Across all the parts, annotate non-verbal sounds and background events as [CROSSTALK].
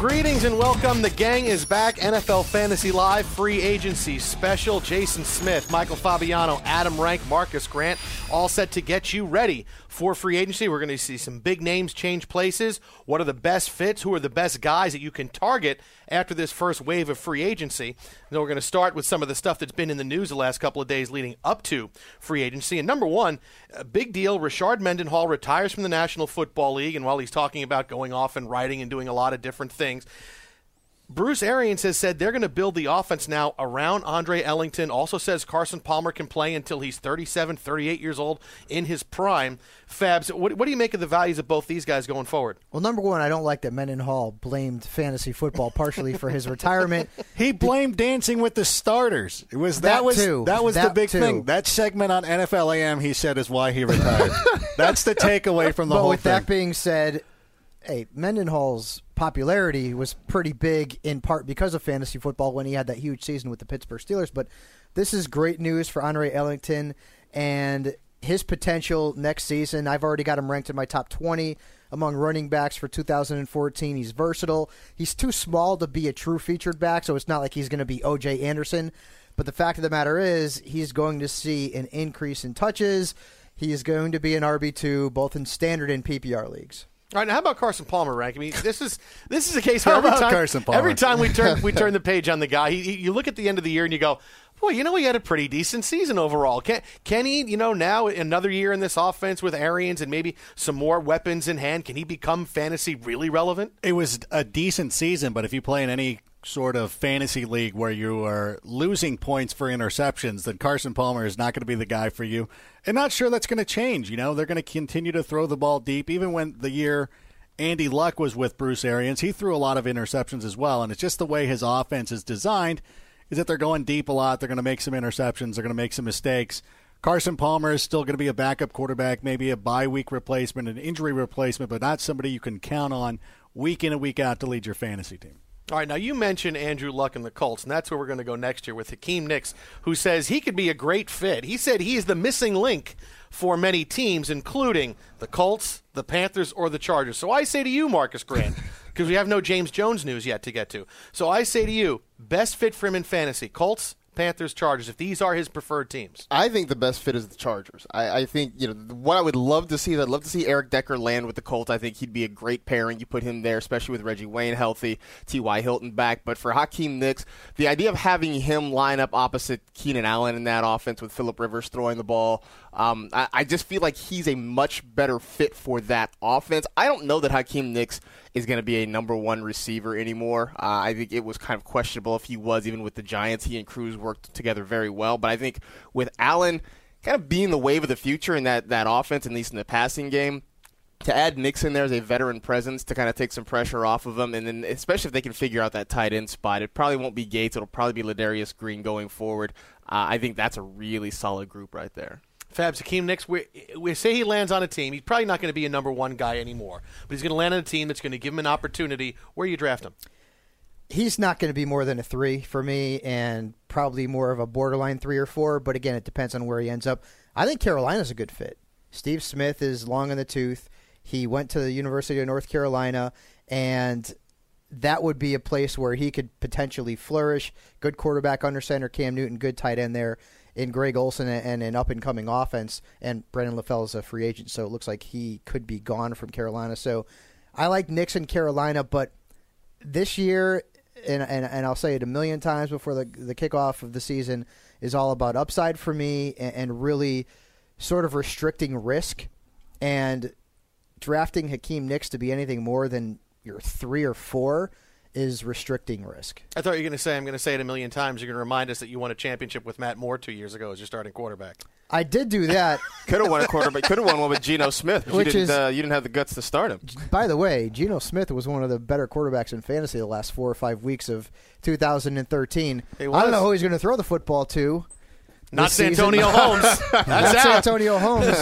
Greetings and welcome. The gang is back. NFL Fantasy Live free agency special. Jason Smith, Michael Fabiano, Adam Rank, Marcus Grant, all set to get you ready for free agency. We're going to see some big names change places. What are the best fits? Who are the best guys that you can target after this first wave of free agency? And then we're going to start with some of the stuff that's been in the news the last couple of days leading up to free agency. And number one, a big deal. Rashard Mendenhall retires from the National Football League. And while he's talking about going off and writing and doing a lot of different things, Bruce Arians has said they're going to build the offense now around Andre Ellington. Also says Carson Palmer can play until he's 37, 38 years old in his prime. Fabs, what, what do you make of the values of both these guys going forward? Well, number one, I don't like that Mendenhall blamed fantasy football partially for his retirement. [LAUGHS] He blamed Dancing with the Starters. It was that, That was too. that was the big too. thing. That segment on NFL AM, he said, is why he retired. That's the takeaway from the but whole with thing. that being said, hey, Mendenhall's popularity was pretty big in part because of fantasy football when he had that huge season with the Pittsburgh Steelers. But this is great news for Andre Ellington and his potential next season. I've already got him ranked in my top 20 among running backs for 2014. He's versatile. He's too small to be a true featured back, so it's not like he's going to be O.J. Anderson. But the fact of the matter is, he's going to see an increase in touches. He is going to be an RB2 both in standard and PPR leagues. All right, now how about Carson Palmer, Rank? I mean, this is this is a case where every time Carson Palmer? every time we turn we turn the [LAUGHS] page on the guy, he, he- you look at the end of the year and you go, boy, you know he had a pretty decent season overall. Can can he, you know, now another year in this offense with Arians and maybe some more weapons in hand, can he become fantasy really relevant? it was a decent season, but if you play in any sort of fantasy league where you are losing points for interceptions, then Carson Palmer is not going to be the guy for you. And not sure that's going to change. You know, they're going to continue to throw the ball deep, even when the year Andy Luck was with Bruce Arians, he threw a lot of interceptions as well. And it's just the way his offense is designed is that they're going deep a lot. They're going to make some interceptions. They're going to make some mistakes. Carson Palmer is still going to be a backup quarterback, maybe a bye week replacement, an injury replacement, but not somebody you can count on week in and week out to lead your fantasy team. All right, now you mentioned Andrew Luck and the Colts, and that's where we're going to go next year with Hakeem Nicks, who says he could be a great fit. He said he is the missing link for many teams, including the Colts, the Panthers, or the Chargers. So I say to you, Marcus Grant, [LAUGHS] because we have no James Jones news yet to get to. So I say to you, best fit for him in fantasy: Colts, Panthers, Chargers. If these are his preferred teams, I think the best fit is the Chargers. I, I think you know what I would love to see is I'd love to see Eric Decker land with the Colts. I think he'd be a great pairing. You put him there, especially with Reggie Wayne healthy, T.Y. Hilton back. But for Hakeem Nicks, the idea of having him line up opposite Keenan Allen in that offense with Philip Rivers throwing the ball, um, I, I just feel like he's a much better fit for that offense. I don't know that Hakeem Nicks is going to be a number one receiver anymore. Uh, I think it was kind of questionable if he was, even with the Giants. He and Cruz worked together very well. But I think with Allen kind of being the wave of the future in that, that offense, at least in the passing game, to add Nicks in there as a veteran presence to kind of take some pressure off of them, and then especially if they can figure out that tight end spot, it probably won't be Gates. It'll probably be Ladarius Green going forward. Uh, I think that's a really solid group right there. Fabs, Hakeem Nicks, we, say he lands on a team. He's probably not going to be a number one guy anymore, but he's going to land on a team that's going to give him an opportunity. Where you draft him? He's not going to be more than a three for me, and probably more of a borderline three or four. But again, it depends on where he ends up. I think Carolina's a good fit. Steve Smith is long in the tooth. He went to the University of North Carolina, and that would be a place where he could potentially flourish. Good quarterback under center, Cam Newton, good tight end there in Greg Olsen and an up and coming offense. And Brandon LaFell is a free agent, so it looks like he could be gone from Carolina. So I like Nixon Carolina, but this year, and, and, and I'll say it a million times before the, the kickoff of the season, is all about upside for me and, and really sort of restricting risk. And drafting Hakeem Nicks to be anything more than your three or four is restricting risk. I thought you were going to say, I'm going to say it a million times. You're going to remind us that you won a championship with Matt Moore two years ago as your starting quarterback. I did do that. [LAUGHS] could have won a quarterback. [LAUGHS] Could have won one with Geno Smith, but Which you, didn't, is- uh, you didn't have the guts to start him. By the way, Geno Smith was one of the better quarterbacks in fantasy the last four or five weeks of 2013. I don't know who he's going to throw the football to. Not. Santonio [LAUGHS] Holmes. That's Not. Antonio Holmes.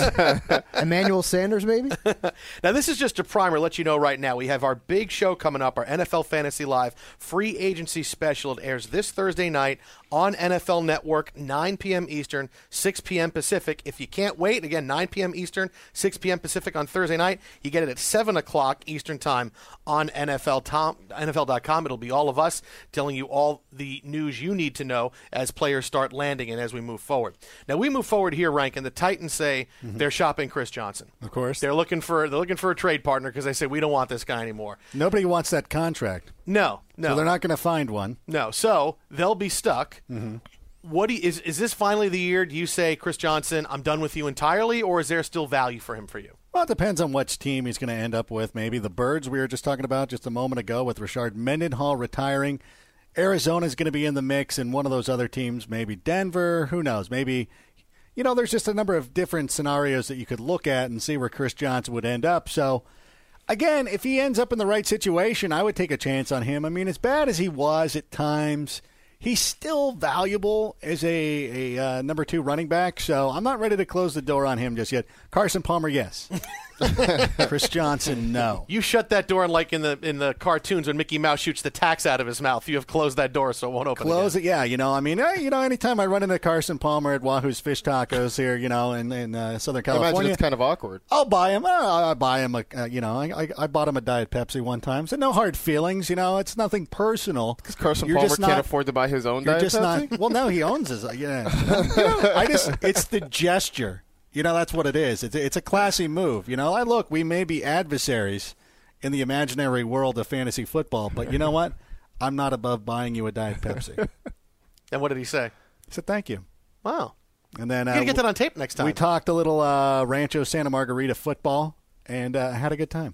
[LAUGHS] Emmanuel Sanders, maybe? [LAUGHS] Now, this is just a primer. Let you know right now. We have our big show coming up, our NFL Fantasy Live free agency special. It airs this Thursday night on NFL Network, 9 p.m. Eastern, 6 p.m. Pacific. If you can't wait, again, 9 p.m. Eastern, 6 p.m. Pacific on Thursday night. You get it at 7 o'clock Eastern Time on NFL Tom, NFL.com. It'll be all of us telling you all the news you need to know as players start landing and as we move forward. Now, we move forward here, Rank, and the Titans say mm-hmm. they're shopping Chris Johnson. Of course. They're looking for they're looking for a trade partner because they say we don't want this guy anymore. Nobody wants that contract, No, no, so they're not going to find one. no. So they'll be stuck. Mm-hmm. What do you, is is this finally the year? Do you say Chris Johnson, I'm done with you entirely, or is there still value for him for you? Well, it depends on which team he's going to end up with. Maybe the Birds we were just talking about just a moment ago with Richard Mendenhall retiring. Arizona's going to be in the mix, and one of those other teams, maybe Denver. Who knows? Maybe, you know, there's just a number of different scenarios that you could look at and see where Chris Johnson would end up. So, again, if he ends up in the right situation, I would take a chance on him. I mean, as bad as he was at times, he's still valuable as a, a uh, number two running back. So I'm not ready to close the door on him just yet. Carson Palmer, yes. [LAUGHS] [LAUGHS] Chris Johnson, no. You shut that door, and like in the in the cartoons when Mickey Mouse shoots the tax out of his mouth, you have closed that door so it won't open. Close again. it, yeah. You know, I mean, you know, anytime I run into Carson Palmer at Wahoo's Fish Tacos here, you know, in, in uh, Southern I imagine California, it's kind of awkward. I'll buy him. Uh, I buy him a, uh, you know, I, I, I bought him a Diet Pepsi one time. So no hard feelings, you know. It's nothing personal. Because Carson You're Palmer just can't not- afford to buy his own You're Diet just Pepsi? not. Well, no, he owns his. uh, Yeah, [LAUGHS] You know, I just. It's the gesture. You know, that's what it is. It's it's a classy move. You know, I look. We may be adversaries in the imaginary world of fantasy football, but you know what? I'm not above buying you a Diet Pepsi. [LAUGHS] And what did he say? He said thank you. Wow, And then you uh, gotta get that on tape next time. we talked a little uh, Rancho Santa Margarita football and uh, had a good time.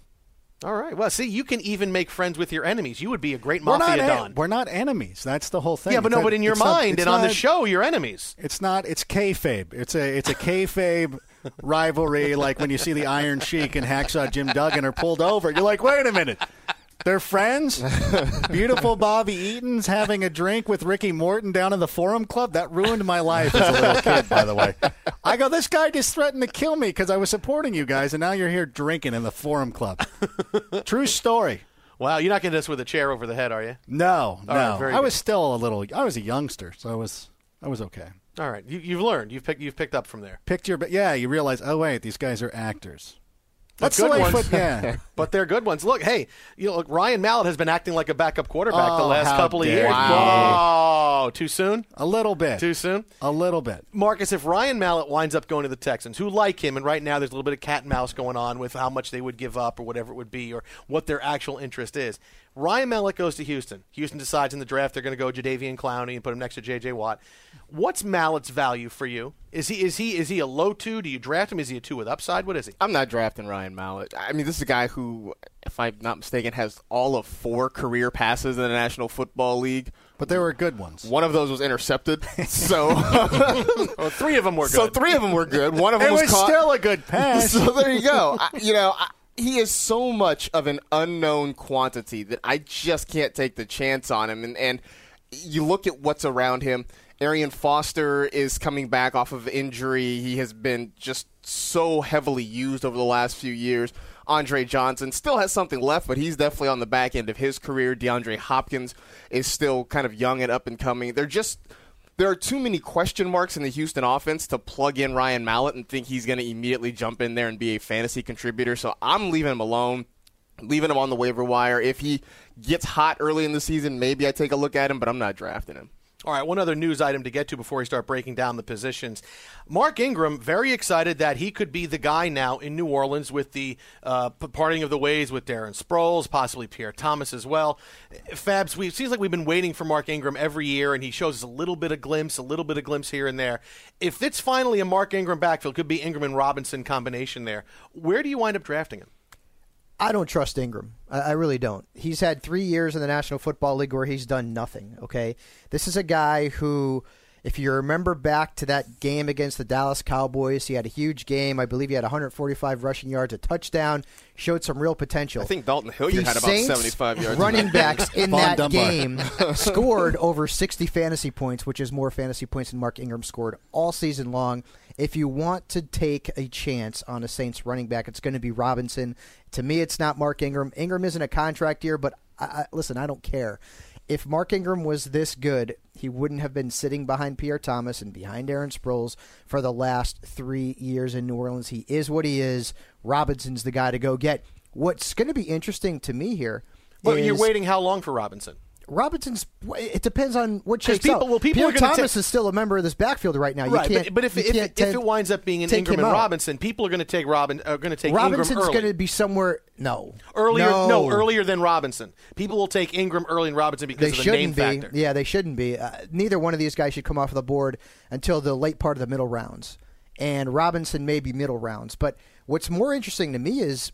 All right. Well, see, you can even make friends with your enemies. You would be a great We're not, mafia en- don. we're not enemies. That's the whole thing. yeah, but It's no, not- but in your not- mind it's and on the show, you're enemies. It's not. It's kayfabe. It's a. It's a kayfabe rivalry. Like when you see the Iron Sheik and Hacksaw Jim Duggan are pulled over, you're like, wait a minute. They're friends. [LAUGHS] Beautiful Bobby Eaton's having a drink with Ricky Morton down in the Forum Club. That ruined my life as a little kid, by the way. I go, this guy just threatened to kill me because I was supporting you guys, and now you're here drinking in the Forum Club. [LAUGHS] True story. Wow, you're not getting this with a chair over the head, are you? No, no. right, I was good. still a little. I was a youngster, so I was. I was okay. All right, you, you've learned. You've picked. You've picked up from there. Picked your. yeah, you realize, oh wait, these guys are actors. That's good the way ones. foot- yeah. [LAUGHS] But they're good ones. Look, hey, you know, look, Ryan Mallett has been acting like a backup quarterback the Oh, last how couple of years. Wow, too soon? A little bit. Too soon? A little bit. Marcus, if Ryan Mallett winds up going to the Texans, who like him, and right now there's a little bit of cat and mouse going on with how much they would give up or whatever it would be or what their actual interest is. Ryan Mallett goes to Houston. Houston decides in the draft they're going to go Jadeveon Clowney and put him next to J.J. Watt. What's Mallett's value for you? Is he is he is he a low two? Do you draft him? Is he a two with upside? What is he? I'm not drafting Ryan Mallett. I mean, this is a guy who, if I'm not mistaken, has all of four career passes in the National Football League. But they were good ones. One of those was intercepted. [LAUGHS] So, [LAUGHS] Well, three of them were good. so three of them were good. One of them It was, was caught. still a good [LAUGHS] pass. so there you go. I, you know, I, he is so much of an unknown quantity that I just can't take the chance on him. And, and you look at what's around him. Arian Foster is coming back off of injury. He has been just so heavily used over the last few years. Andre Johnson still has something left, but he's definitely on the back end of his career. DeAndre Hopkins is still kind of young and up and coming. They're just there are too many question marks in the Houston offense to plug in Ryan Mallett and think he's going to immediately jump in there and be a fantasy contributor. So I'm leaving him alone, leaving him on the waiver wire. If he gets hot early in the season, maybe I take a look at him, but I'm not drafting him. All right, one other news item to get to before we start breaking down the positions. Mark Ingram, very excited that he could be the guy now in New Orleans with the uh, parting of the ways with Darren Sproles, possibly Pierre Thomas as well. Fabs, we, it seems like we've been waiting for Mark Ingram every year, and he shows us a little bit of glimpse, a little bit of glimpse here and there. If it's finally a Mark Ingram backfield, could be Ingram and Robinson combination there. Where do you wind up drafting him? I don't trust Ingram. I, I, really don't. He's had three years in the National Football League where he's done nothing. Okay, this is a guy who, if you remember back to that game against the Dallas Cowboys, he had a huge game. I believe he had 145 rushing yards, a touchdown, showed some real potential. I think Dalton Hilliard had about Saints 75 yards. Running backs in that Dunbar. game [LAUGHS] scored over 60 fantasy points, which is more fantasy points than Mark Ingram scored all season long if you want to take a chance on a Saints running back, it's going to be Robinson. To me, it's not Mark Ingram. Ingram isn't a contract year, but I, I, listen, I don't care. If Mark Ingram was this good, he wouldn't have been sitting behind Pierre Thomas and behind Aaron Sproles for the last three years in New Orleans. He is what he is. Robinson's the guy to go get. What's going to be interesting to me here. Well, is, you're waiting how long for Robinson? Robinson's. It depends on what shakes people, out. Well, people Pierre Thomas ta- is still a member of this backfield right now. You right, can't, but, but if, you if, can't if, it winds up being an Ingram and. Robinson, people are going to take Robin are going to take Robinson's going to be somewhere. No, earlier, no, earlier than Robinson. People will take Ingram early and Robinson because They of the name shouldn't be. factor. Yeah, they shouldn't be. Uh, neither one of these guys should come off of the board until the late part of the middle rounds. And Robinson may be middle rounds. But what's more interesting to me is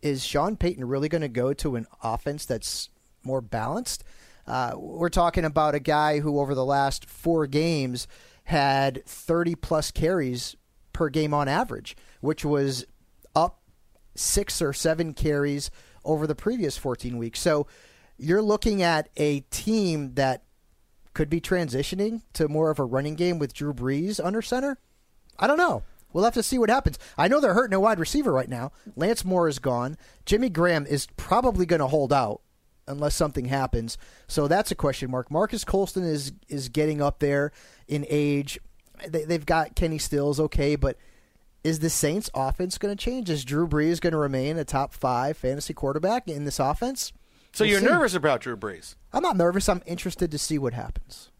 is Sean Payton really going to go to an offense that's more balanced? Uh, we're talking about a guy who, over the last four games, had 30 plus carries per game on average, which was up six or seven carries over the previous 14 weeks. So you're looking at a team that could be transitioning to more of a running game with Drew Brees under center. I don't know. We'll have to see what happens. I know they're hurting a wide receiver right now. Lance Moore is gone. Jimmy Graham is probably going to hold out unless something happens. So that's a question mark. Marques Colston is is getting up there in age. They, they've got Kenny Stills, okay, but is the Saints offense going to change? Is Drew Brees going to remain a top five fantasy quarterback in this offense? So We'll you're see. nervous about Drew Brees? I'm not nervous. I'm interested to see what happens.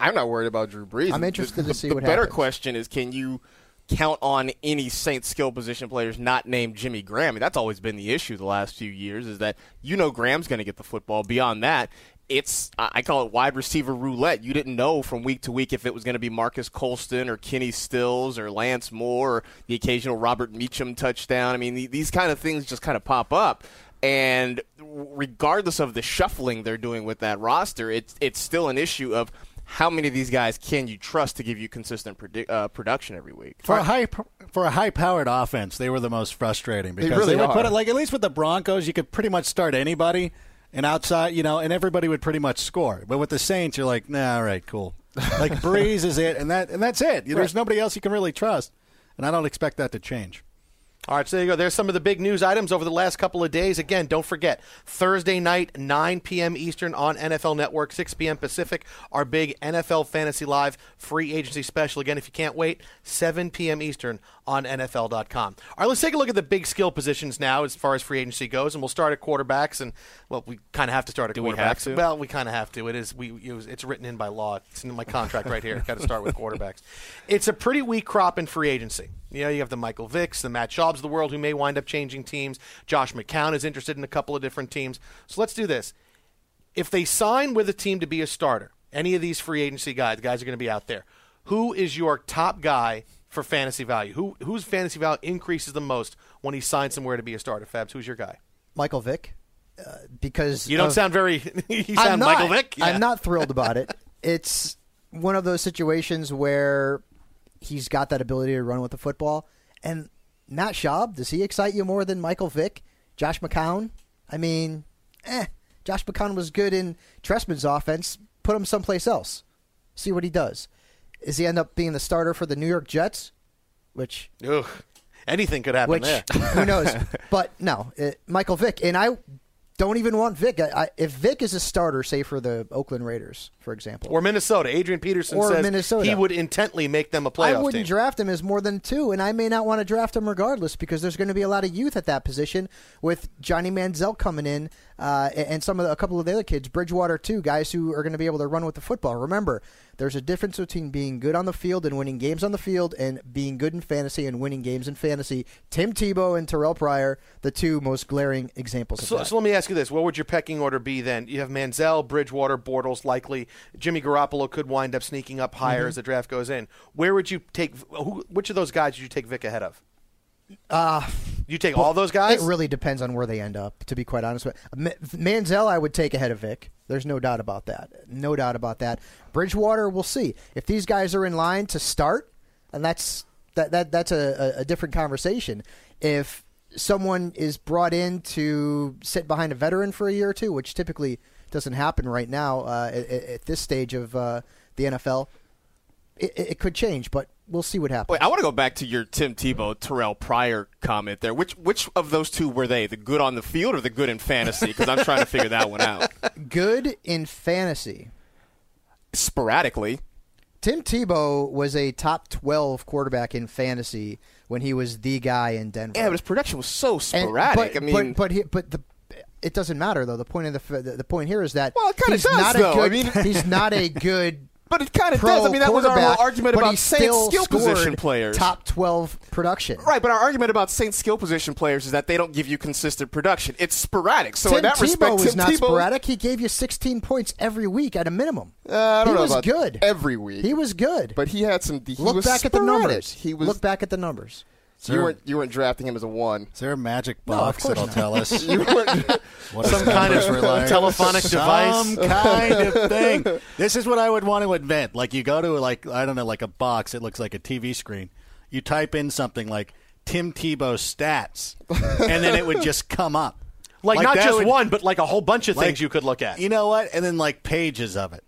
I'm not worried about Drew Brees. I'm interested the, to see the what the better happens. question is can you count on any Saints skill position players not named Jimmy Graham? I mean, that's always been the issue the last few years is that you know Graham's going to get the football. Beyond that, it's I call it wide receiver roulette. You didn't know from week to week if it was going to be Marques Colston or Kenny Stills or Lance Moore or the occasional Robert Meacham touchdown. I mean, the- these kind of things just kind of pop up. And regardless of the shuffling they're doing with that roster, it's it's still an issue of how many of these guys can you trust to give you consistent predi- uh, production every week? For a high for a high powered offense, they were the most frustrating because really would put it like at least with the Broncos, you could pretty much start anybody and outside, you know, and everybody would pretty much score. But with the Saints, you're like, nah, all right, cool. Like [LAUGHS] Brees is it, and that and that's it. There's nobody else you can really trust, and I don't expect that to change. All right, so there you go. There's some of the big news items over the last couple of days. Again, don't forget Thursday night, 9 p.m. Eastern on NFL Network, 6 p.m. Pacific. Our big NFL Fantasy Live free agency special. Again, if you can't wait, 7 p.m. Eastern on NFL.com. All right, let's take a look at the big skill positions now as far as free agency goes, and we'll start at quarterbacks. And well, we kind of have to start at Do quarterbacks. we? Well, we kind of have to. It is we. It was, it's written in by law. It's in my contract right here. Got to start with quarterbacks. It's a pretty weak crop in free agency. You know, you have the Michael Vicks, the Matt Schaubs of the world who may wind up changing teams. Josh McCown is interested in a couple of different teams. So let's do this. If they sign with a team to be a starter, any of these free agency guys, the guys are going to be out there. Who is your top guy for fantasy value? Who whose fantasy value increases the most when he signs somewhere to be a starter? Fabs, who's your guy? Michael Vick, uh, because You don't of- sound very. [LAUGHS] you I'm not, Michael Vick. Yeah. I'm not thrilled about it. It's one of those situations where he's got that ability to run with the football. And Matt Schaub, does he excite you more than Michael Vick? Josh McCown. I mean, eh. Josh McCown was good in Trestman's offense. Put him someplace else. See what he does. Does he end up being the starter for the New York Jets? Which Ugh. Anything could happen which there. who knows? [LAUGHS] But no, it, Michael Vick, and I don't even want Vick. I, I, if Vick is a starter, say for the Oakland Raiders, for example, Or Minnesota. Adrian Peterson Or says Minnesota. he would intently make them a playoff I wouldn't team. draft him as more than two, and I may not want to draft him regardless because there's going to be a lot of youth at that position with Johnny Manziel coming in uh, and some of the, a couple of the other kids, Bridgewater too, guys who are going to be able to run with the football. Remember, there's a difference between being good on the field and winning games on the field, and being good in fantasy and winning games in fantasy. Tim Tebow and Terrell Pryor, the two most glaring examples of So, that. so let me ask you this: What would your pecking order be then? You have Manziel, Bridgewater, Bortles, likely Jimmy Garoppolo could wind up sneaking up higher Mm-hmm. as the draft goes in. Where would you take? Who, which of those guys would you take Vick ahead of? Uh, You take all those guys? It really depends on where they end up, to be quite honest with you. Manziel, I would take ahead of Vick. There's no doubt about that. No doubt about that. Bridgewater, we'll see. If these guys are in line to start, and that's that, that that's a, a different conversation. If someone is brought in to sit behind a veteran for a year or two, which typically doesn't happen right now uh, at, at this stage of uh, the NFL, it, it could change, but we'll see what happens. Wait, I want to go back to your Tim Tebow, Terrell Pryor comment there. Which which of those two were they? The good on the field or the good in fantasy? Because I'm trying to figure that one out. [LAUGHS] Good in fantasy. Sporadically, Tim Tebow was a top 12 quarterback in fantasy when he was the guy in Denver. yeah, but his production was so And- sporadic. but, I mean, but but, he, but the it doesn't matter though. The point of the the, the point here is that Well, it kinda does, not a though. good. I mean- he's not a [LAUGHS] good. But it kind of does. I mean, that was our whole argument about Saints skill position players. Top 12 production. Right, but our argument about Saints skill position players is that they don't give you consistent production. It's sporadic. So Tim in that Tebow respect, was Tim not Tebow, sporadic. He gave you 16 points every week at a minimum. Uh, I don't he know was about good every week. He was good. but he had some. He Look back at the numbers. He was. Look back at the numbers. You weren't. You weren't drafting him as a one. Is there a magic box course that'll not. tell us [LAUGHS] You weren't. [LAUGHS] what [LAUGHS] Some kind of like? telephonic device? Some kind of thing. This is what I would want to invent. Like you go to like I don't know, like a box. It looks like a TV screen. You type in something like Tim Tebow stats, and then it would just come up. Like, not just would- one, but like a whole bunch of like, things you could look at. You know what? And then like pages of it.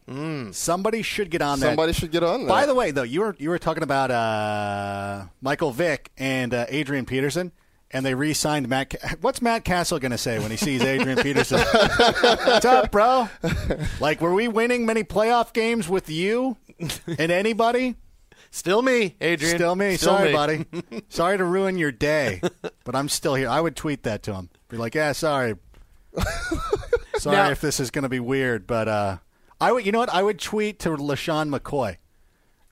Somebody should get on that. Somebody should get on that. By the way, though, you were you were talking about uh, Michael Vick and uh, Adrian Peterson, and they re-signed Matt. Ca- [LAUGHS] What's Matt Cassel going to say when he sees Adrian [LAUGHS] Peterson? What's up, bro? Like, were we winning many playoff games with you and anybody? Still me, Adrian. Still me. Still sorry, me. buddy. [LAUGHS] sorry to ruin your day, but I'm still here. I would tweet that to him. Be like, yeah, sorry. [LAUGHS] sorry Now- if this is going to be weird, but uh, I would. You know what? I would tweet to LeSean McCoy,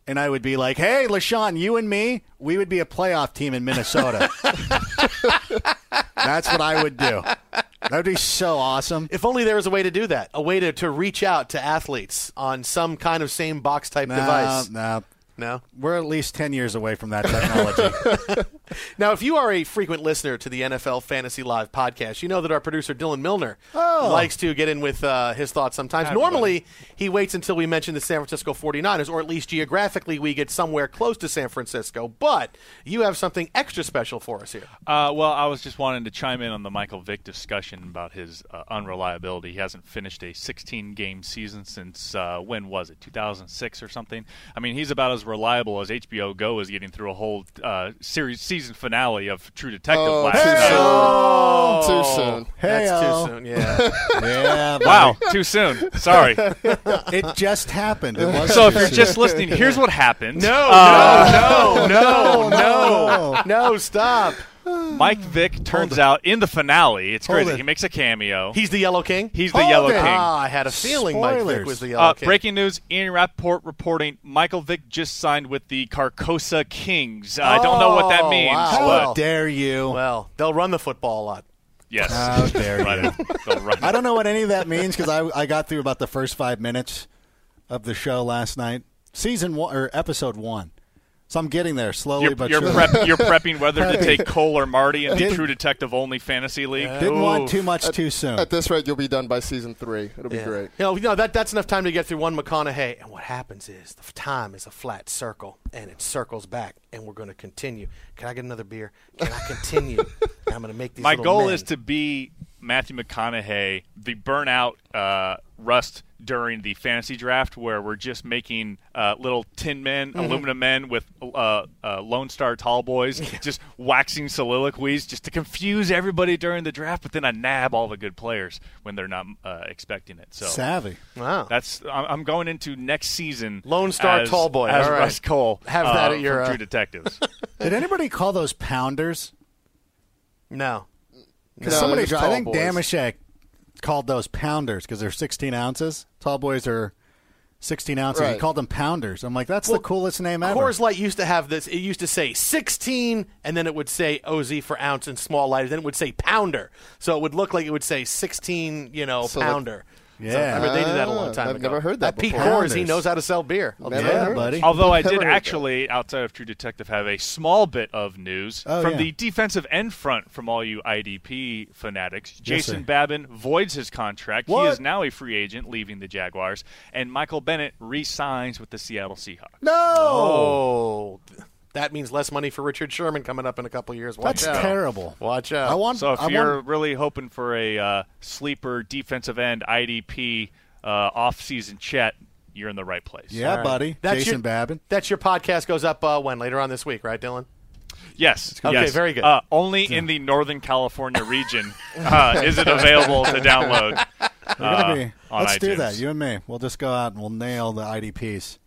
and I would be like, "Hey, LeSean, you and me, we would be a playoff team in Minnesota." [LAUGHS] That's what I would do. That would be so awesome. If only there was a way to do that, a way to, to reach out to athletes on some kind of same box type device. no, No. We're at least ten years away from that technology. [LAUGHS] Now, if you are a frequent listener to the NFL Fantasy Live podcast, you know that our producer Dylan Milner Oh. likes to get in with uh, his thoughts sometimes. Normally, he waits until we mention the San Francisco 49ers, or at least geographically we get somewhere close to San Francisco. But you have something extra special for us here. Uh, well, I was just wanting to chime in on the Michael Vick discussion about his uh, unreliability. He hasn't finished a 16 game season since uh, when was it? 2006 or something. I mean, he's about as reliable as HBO Go is getting through a whole uh, series season finale of True Detective Oh, last too night. soon. Too soon. That's Hey-o. too soon. Yeah. yeah, Wow, too soon. Sorry. it just happened. It so if you're just listening, here's what happened. no, Uh, no, no, no, no, no, stop. Mike Vick turns out in the finale. It's Hold crazy. it. He makes a cameo. He's the Yellow King? He's the Hold Yellow it. King. Ah, I had a feeling Mike Vick was the Yellow Uh, King. breaking news: Ian Rapoport reporting Michael Vick just signed with the Carcosa Kings. Uh, I don't know what that Oh, means, wow. How but dare you? Well, they'll run the football a lot. yes, How dare Right. you. [LAUGHS] They'll run I don't know what any of that means because I, I got through about the first five minutes of the show last night, season one or episode one. So I'm getting there slowly You're, but you're, surely. prep, you're prepping whether to [LAUGHS] take Cohle or Marty in the Didn't- True Detective only fantasy league. Didn't want too much too soon. At this rate, you'll be done by season three. It'll be great. You know, you know that that's enough time to get through one McConaughey. And what happens is the time is a flat circle, and it circles back, and we're going to continue. Can I get another beer? Can I continue? [LAUGHS] I'm going to make these. My little goal men. is to be Matthew McConaughey, the burnout uh, rust during the fantasy draft, where we're just making uh, little tin men, Mm-hmm. aluminum men with uh, uh, Lone Star tall boys, just waxing soliloquies just to confuse everybody during the draft, but then I nab all the good players when they're not uh, expecting it. So Savvy. Wow. that's I'm I'm going into next season. Lone Star as, tall boy. as All right. Russ Cole. Have uh, that at your, from uh, True Detectives. [LAUGHS] Did anybody call those pounders? no. Because No, somebody, I think boys. Damashek called those pounders because they're 16 ounces. Tall boys are 16 ounces. He Right. called them pounders. I'm like, that's Well, the coolest name ever. Coors Light used to have this. It used to say 16, and then it would say OZ for ounce and small lighter. Then it would say pounder. So it would look like it would say 16, you know, So, like- pounder. So, Yeah. I mean, they did that a long Ah, time I've ago. never heard that At Pete before. Coors, he knows how to sell beer. Never yeah, buddy. Although I did actually, outside of True Detective, have a small bit of news Oh, from yeah. the defensive end front from all you IDP fanatics. Jason sir. Babin voids his contract. He is now a free agent, leaving the Jaguars, and Michael Bennett re-signs with the Seattle Seahawks. no, Oh, that means less money for Richard Sherman coming up in a couple years. Watch that's out. terrible. Watch out. I want. So if I you're want, really hoping for a uh, sleeper defensive end IDP uh, off-season chet, you're in the right place. yeah, All right. buddy, That's Jason your- Babin. That's your podcast goes up uh, when later on this week, right, Dylan? Yes. Okay, yes. very good. Uh, only in the Northern California region [LAUGHS] uh, is it available to download. We're uh, be. on Let's do that. You and me. We'll just go out and we'll nail the IDPs.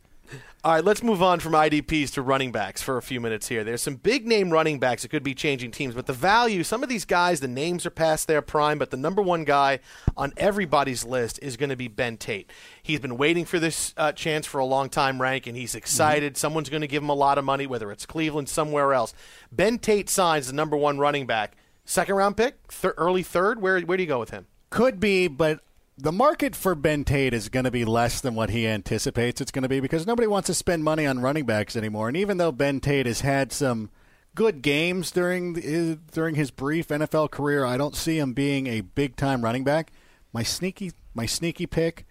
All right, let's move on from IDPs to running backs for a few minutes here. There's some big name running backs that could be changing teams, but the value, some of these guys, the names are past their prime, but the number one guy on everybody's list is going to be Ben Tate. He's been waiting for this uh, chance for a long time, rank, and he's excited. Someone's going to give him a lot of money, whether it's Cleveland, somewhere else. Ben Tate signs the number one running back. Second round pick, thir- early third. Where where do you go with him? Could be, but the market for Ben Tate is going to be less than what he anticipates it's going to be because nobody wants to spend money on running backs anymore. And even though Ben Tate has had some good games during his, during his brief NFL career, I don't see him being a big time running back. My sneaky my sneaky pick,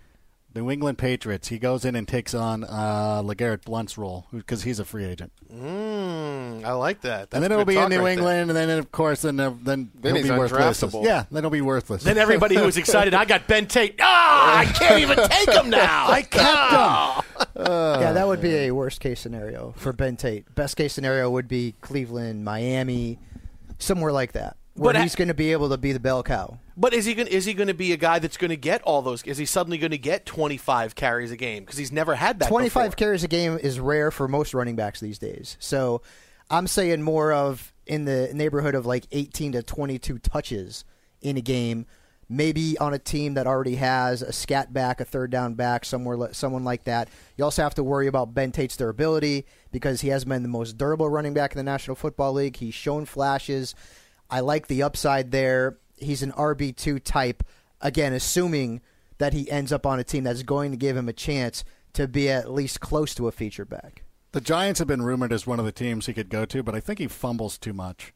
New England Patriots. He goes in and takes on uh, LeGarrette Blount's role because he's a free agent. Mm, I like that. That's and then it'll be in New right there. England, and then of course, then uh, then, Then he'll be worthless. undraftable. Yeah, then he'll be worthless. Then everybody who was [LAUGHS] excited, I got Ben Tate. Ah, I can't even take him now. I kept him. yeah, that would be a worst case scenario for Ben Tate. Best case scenario would be Cleveland, Miami, somewhere like that, where But he's going to be able to be the bell cow. But is he going? Is he going to be a guy that's going to get all those? Is he suddenly going to get twenty five carries a game because he's never had that? 25 before. carries a game is rare for most running backs these days. So I'm saying more of in the neighborhood of like 18 to 22 touches in a game. Maybe on a team that already has a scat back, a third down back, somewhere, someone like that. You also have to worry about Ben Tate's durability because he has been the most durable running back in the National Football League. He's shown flashes. I like the upside there. He's an RB2 type. Again, assuming that he ends up on a team that's going to give him a chance to be at least close to a feature back. The Giants have been rumored as one of the teams he could go to, but I think he fumbles too much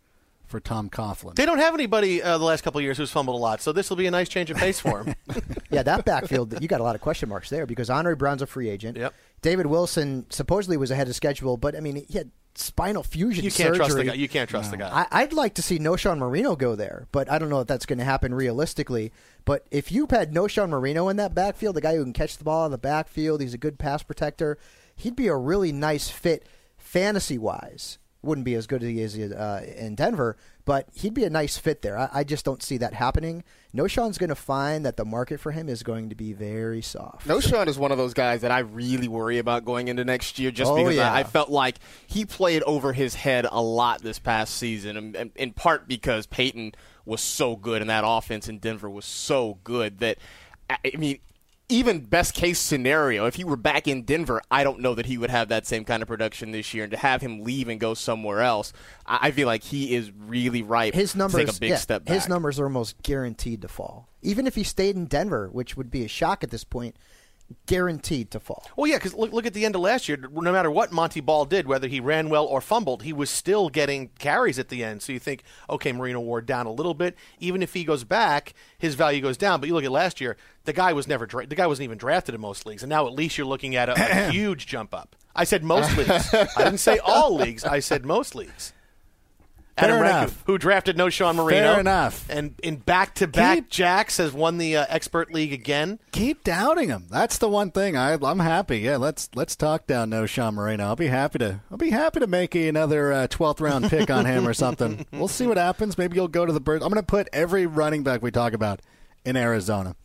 for Tom Coughlin. They don't have anybody uh, the last couple of years who's fumbled a lot, so this will be a nice change of pace for him. [LAUGHS] Yeah, that backfield, you got a lot of question marks there because Andre Brown's a free agent. Yep. David Wilson supposedly was ahead of schedule, but I mean, he had spinal fusion you can't surgery. trust the guy. You can't trust the guy. I, I'd like to see Knowshon Moreno go there, but I don't know if that's going to happen realistically. But if you had Knowshon Moreno in that backfield, the guy who can catch the ball in the backfield, he's a good pass protector, he'd be a really nice fit fantasy wise. Wouldn't be as good as he is uh, in Denver, but he'd be a nice fit there. I, I just don't see that happening. Knowshon's going to find that the market for him is going to be very soft. Knowshon is one of those guys that I really worry about going into next year, just Oh, because yeah. I, I felt like he played over his head a lot this past season, and, and in part because Peyton was so good and that offense in Denver was so good that I I mean. Even best case scenario, if he were back in Denver, I don't know that he would have that same kind of production this year. And to have him leave and go somewhere else, I feel like he is really ripe his to numbers, take a big yeah, step back. his numbers are almost guaranteed to fall. Even if he stayed in Denver, which would be a shock at this point, guaranteed to fall. Well, yeah, because look, look at the end of last year. No matter what Montee Ball did, whether he ran well or fumbled, he was still getting carries at the end. So you think, okay, Moreno Ward down a little bit. Even if he goes back, his value goes down. But you look at last year, the guy was never dra- the guy wasn't even drafted in most leagues, and now at least you're looking at a, a [CLEARS THROAT] huge jump up. I said most leagues. I didn't say all leagues. I said most leagues. Adam Rankin, who drafted Knowshon Moreno. Fair enough. And in back-to-back Keep- jacks has won the uh, expert league again. Keep doubting him. That's the one thing. I, I'm happy. Yeah, let's let's talk down Knowshon Moreno. I'll be happy to. I'll be happy to make another uh, 12th round pick on him or something. [LAUGHS] We'll see what happens. Maybe you'll go to the birds. I'm going to put every running back we talk about in Arizona.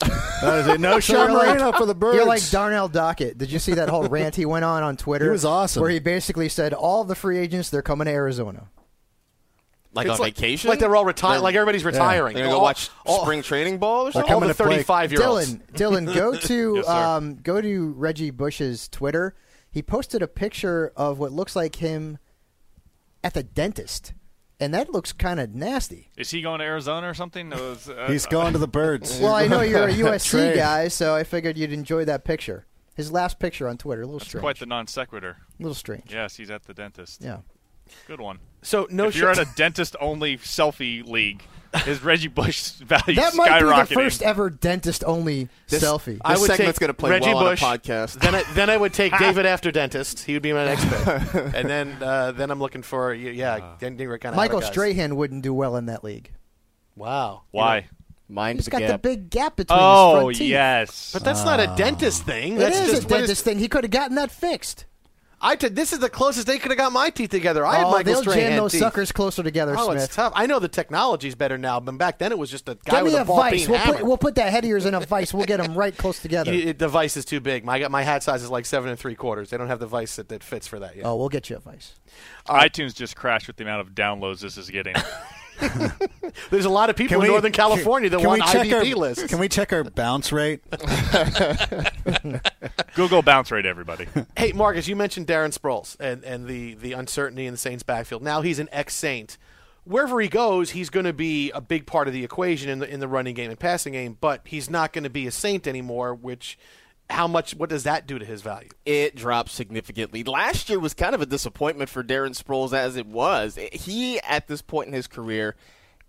That is it. No [LAUGHS] Sean [LAUGHS] you're like- for the birds. You're like Darnell Dockett. Did you see that whole rant he went on on Twitter? It was awesome. Where he basically said all the free agents they're coming to Arizona. Like It's on vacation? Like they're all retiring. Like everybody's retiring. They're gonna go All- watch all- spring training ball or something? all the 35 year olds. Dylan, Dylan, go [LAUGHS] to Yes, um, go to Reggie Bush's Twitter. He posted a picture of what looks like him at the dentist, and that looks kind of nasty. Is he going to Arizona or something? Was, uh, He's going to the birds. Well, I know you're a [LAUGHS] USC guy, so I figured you'd enjoy that picture. His last picture on Twitter, a little That's strange. quite the non sequitur. a little strange. Yes, he's at the dentist. Yeah. Good one. So no if you're Sean- at a dentist only selfie league, is Reggie Bush [LAUGHS] value That might be the first ever dentist only This- selfie. I This would segment's gonna play Reggie well on a Bush, podcast. Then I, then I would take David after dentist. He would be my next pick. [LAUGHS] and then uh, then I'm looking for yeah, then you're kind of Michael Strahan wouldn't do well in that league. Wow. Why? Mind He's the got the big gap between his Oh front teeth. yes. But that's not a dentist thing. It That's is just a what is- dentist thing. He could have gotten that fixed. I t- this is the closest they could have got my teeth together. I had oh, Michael they'll Strahan jam those teeth. suckers closer together, Oh, Smith. it's tough. I know the technology's better now, but back then it was just a guy Give with me a a ball vice. We'll put, we'll put that head of yours in a vice. We'll get them right close together. You- the vice is too big. My my hat size is like seven and three quarters. They don't have the vice that, that fits for that yet. oh, we'll get you a vice. iTunes just crashed with the amount of downloads this is getting. [LAUGHS] [LAUGHS] There's a lot of people in Northern California that can want we check IDP our, lists. Can we check our bounce rate? [LAUGHS] Google bounce rate, everybody. [LAUGHS] Hey, Marcus, you mentioned Darren Sproles and, and the, the uncertainty in the Saints' backfield. Now he's an ex Saint. Wherever he goes, he's going to be a big part of the equation in the in the running game and passing game. But he's not going to be a Saint anymore. Which, how much? What does that do to his value? it dropped significantly. Last year was kind of a disappointment for Darren Sproles as it was. He, at this point in his career,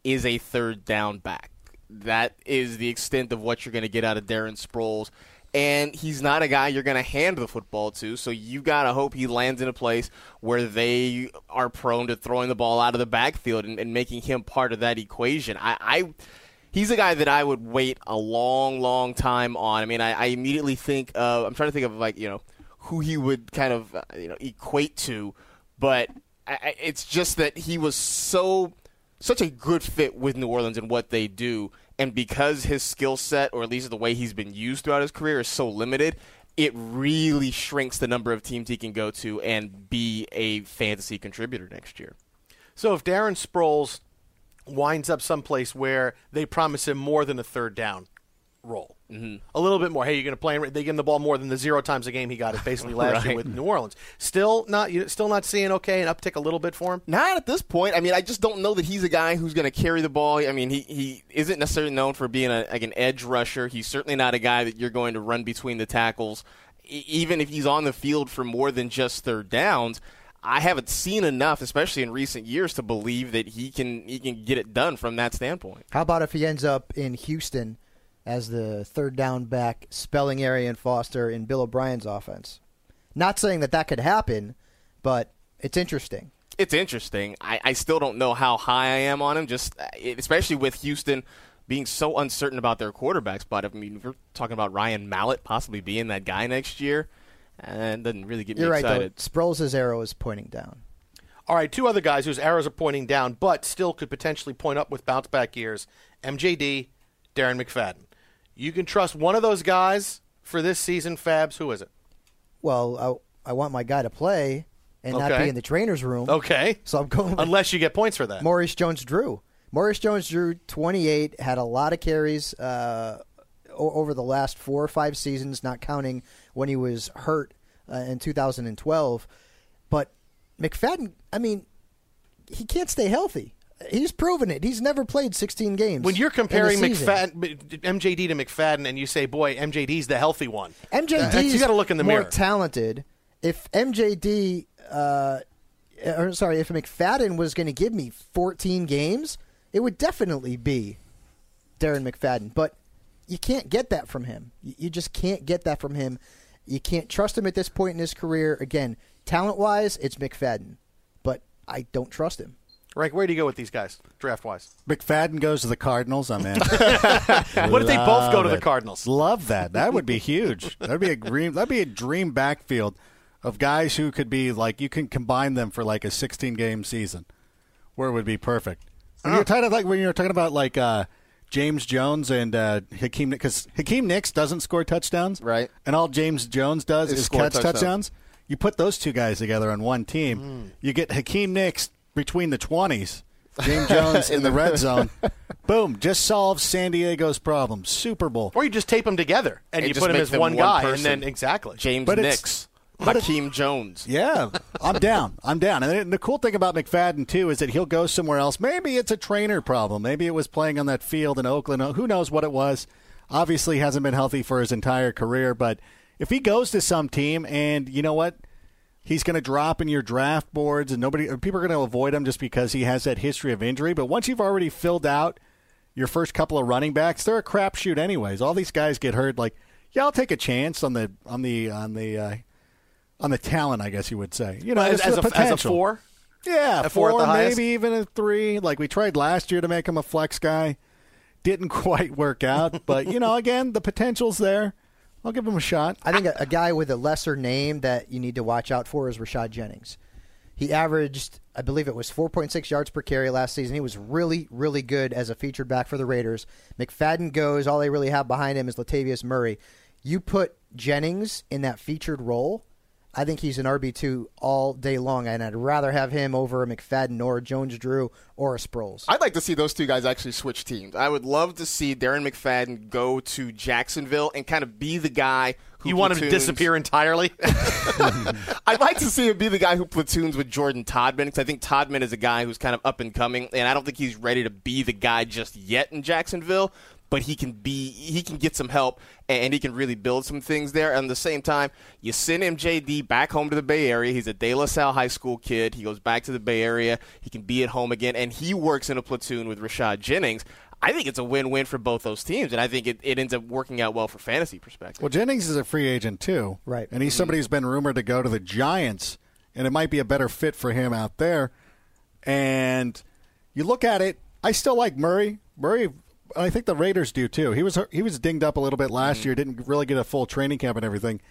is a third down back. That is the extent of what you're going to get out of Darren Sproles. And he's not a guy you're going to hand the football to, so you got to hope he lands in a place where they are prone to throwing the ball out of the backfield and, and making him part of that equation. I, I he's a guy that I would wait a long, long time on. I mean, I, I immediately think of I'm trying to think of like you know who he would kind of uh, you know equate to, but I, it's just that he was so such a good fit with New Orleans and what they do, and because his skill set or at least the way he's been used throughout his career is so limited. It really shrinks the number of teams he can go to and be a fantasy contributor next year. So if Darren Sproles winds up someplace where they promise him more than a third down role, mm-hmm. a little bit more. Hey, you're going to play him. They give him the ball more than the zero times a game he got it basically [LAUGHS] last year with New Orleans. Still not. You still not seeing okay, an uptick a little bit for him. Not at this point. I mean, I just don't know that he's a guy who's going to carry the ball. I mean, he, he isn't necessarily known for being a, like an edge rusher. He's certainly not a guy that you're going to run between the tackles. E- even if he's on the field for more than just third downs, I haven't seen enough, especially in recent years, to believe that he can he can get it done from that standpoint. How about if he ends up in Houston as the third down back, spelling Arian Foster in Bill O'Brien's offense? Not saying that that could happen, but it's interesting. it's interesting. I, I still don't know how high I am on him, just uh, especially with Houston being so uncertain about their quarterback spot. I mean, if we're talking about Ryan Mallett possibly being that guy next year, and doesn't really get me You're right, excited. though. Sproles' arrow is pointing down. All right, two other guys whose arrows are pointing down, but still could potentially point up with bounce back years. MJD, Darren McFadden. You can trust one of those guys for this season. Fabs, who is it? Well, I, I want my guy to play and not be in the trainer's room. Okay, So I'm going unless you get points for that. Maurice Jones-Drew. Maurice Jones-Drew, 28, had a lot of carries uh, o- over the last four or five seasons, not counting when he was hurt uh, in 2012. But McFadden, I mean, he can't stay healthy. He's proven it. He's never played 16 games. When you're comparing. McFadden, MJD to McFadden, and you say, "Boy, MJD's the healthy one," MJD you got to look in the more mirror. talented. If MJD, uh, or sorry, if McFadden was going to give me 14 games, it would definitely be Darren McFadden. But you can't get that from him. You you just can't get that from him. You can't trust him at this point in his career. Again, talent wise, it's McFadden, but I don't trust him. Right? Where do you go with these guys, draft wise? McFadden goes to the Cardinals. I'm in. [LAUGHS] What if they both go to Love the. Cardinals? Love that. That would be huge. That'd be a dream. That'd be a dream backfield of guys who could be like you can combine them for like a 16 game season, where it would be perfect. When you're talking like when you're talking about like uh, James Jones and uh, Hakeem because Hakeem Nicks doesn't score touchdowns, Right. And all James Jones does Is is, catch touchdowns. touchdowns. You put those two guys together on one team, you get Hakeem Nicks between the 20s, James [LAUGHS] Jones in the [LAUGHS] red zone. Boom! Just solves San Diego's problem. Super Bowl. Or you just tape them together and, And you put them as them one one guy, person. and then exactly. James But it's- Nicks, but it- Hakeem Jones. Yeah, I'm down. I'm down. And the cool thing about McFadden too is that he'll go somewhere else. Maybe it's a trainer problem. Maybe it was playing on that field in Oakland. Who knows what it was? Obviously, he hasn't been healthy for his entire career. But if he goes to some team, and you know what, he's going to drop in your draft boards, and nobody, people are going to avoid him just because he has that history of injury. But once you've already filled out your first couple of running backs, they're a crapshoot anyways. All these guys get hurt. Like, yeah, I'll take a chance on the on the on the. Uh, on the talent, I guess you would say. You know, as, as a, as a potential. four. Yeah, A four at four, the highest? maybe even a three. Like we tried last year to make him a flex guy, didn't [LAUGHS] quite work out. but you know, again, the potential's there. I'll give him a shot. I think a, a guy with a lesser name that you need to watch out for is Rashad Jennings. He averaged, I believe it was 4.6 yards per carry last season. He was really, really good as a featured back for the Raiders. McFadden goes. All they really have behind him is Latavius Murray. You put Jennings in that featured role, I think he's an RB2 all day long, and I'd rather have him over a McFadden or a Jones Drew or a Sproles. I'd like to see those two guys actually switch teams. I would love to see Darren McFadden go to Jacksonville and kind of be the guy who You want him to disappear entirely? [LAUGHS] I'd like to see him be the guy who platoons with Jordan Todman because I think Todman is a guy who's kind of up and coming, and I don't think he's ready to be the guy just yet in Jacksonville. But he can be, he can get some help, and he can really build some things there. And at the same time, you send MJD back home to the Bay Area. He's a De La Salle high school kid. He goes back to the Bay Area. He can be at home again, and he works in a platoon with Rashad Jennings. I think it's a win-win for both those teams, and I think it, it ends up working out well for fantasy perspective. Well, Jennings is a free agent too, Right. And he's somebody mm-hmm. who's been rumored to go to the Giants, and it might be a better fit for him out there. And you look at it, I still like Murray. Murray, I think the Raiders do too. He was he was dinged up a little bit last mm-hmm. year, didn't really get a full training camp and everything.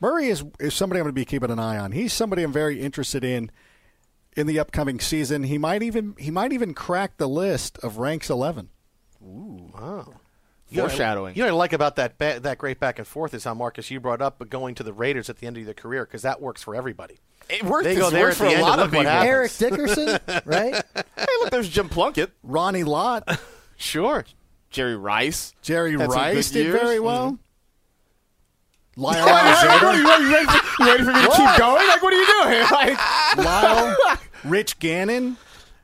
Murray is is somebody I'm going to be keeping an eye on. He's somebody I'm very interested in in the upcoming season. He might even he might even crack the list of ranks 11. Ooh, oh. wow. Foreshadowing. You know what I like about that ba- that great back and forth is how Marcus you brought up, but going to the Raiders at the end of their career because that works for everybody. It works. They it's go there for the a lot of look what people. happens. Eric Dickerson, right? [LAUGHS] Hey, look, there's Jim Plunkett, Ronnie Lott, [LAUGHS] Sure. Jerry Rice. Jerry Had some Rice good did years. Mm-hmm. very well. Lyle [LAUGHS] Alzado. you, ready for, you ready for me to keep going? Like, what are you doing? [LAUGHS] Like, Lyle, Rich Gannon.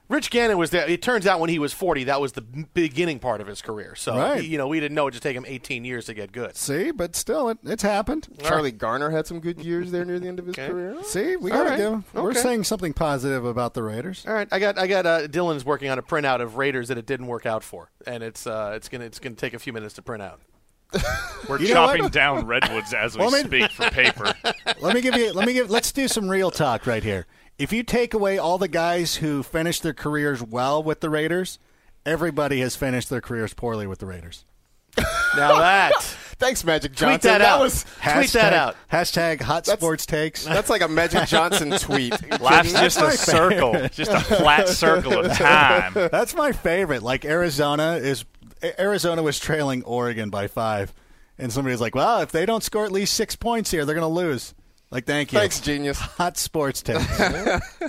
Rich Gannon was there. It turns out when he was 40, that was the beginning part of his career. So, Right. he- you know, we didn't know it just take him 18 years to get good. See, but still, it, it's happened. Charlie Garner had some good years there near the end of his career. See, we got to right. go. We're Okay. saying something positive about the Raiders. All right, I got I got uh, Dylan's working on a printout of Raiders that it didn't work out for, and it's uh, it's gonna it's gonna take a few minutes to print out. [LAUGHS] We're You chopping down redwoods as we Well, I mean- speak for paper. [LAUGHS] Let me give you. Let me give. Let's do some real talk right here. If you take away all the guys who finished their careers well with the Raiders, everybody has finished their careers poorly with the Raiders. [LAUGHS] Now that Thanks, Magic Johnson. tweet that, out. was tweet that out. Hashtag hot That's- sports takes. that's like a Magic [LAUGHS] Johnson tweet. [LAUGHS] Life's just a circle, just a flat circle of time. That's my favorite. Like Arizona is Arizona was trailing Oregon by five, and somebody's like, "Well, if they don't score at least six points here, they're going to lose." Like, thank you. Thanks, genius. Hot sports takes. [LAUGHS]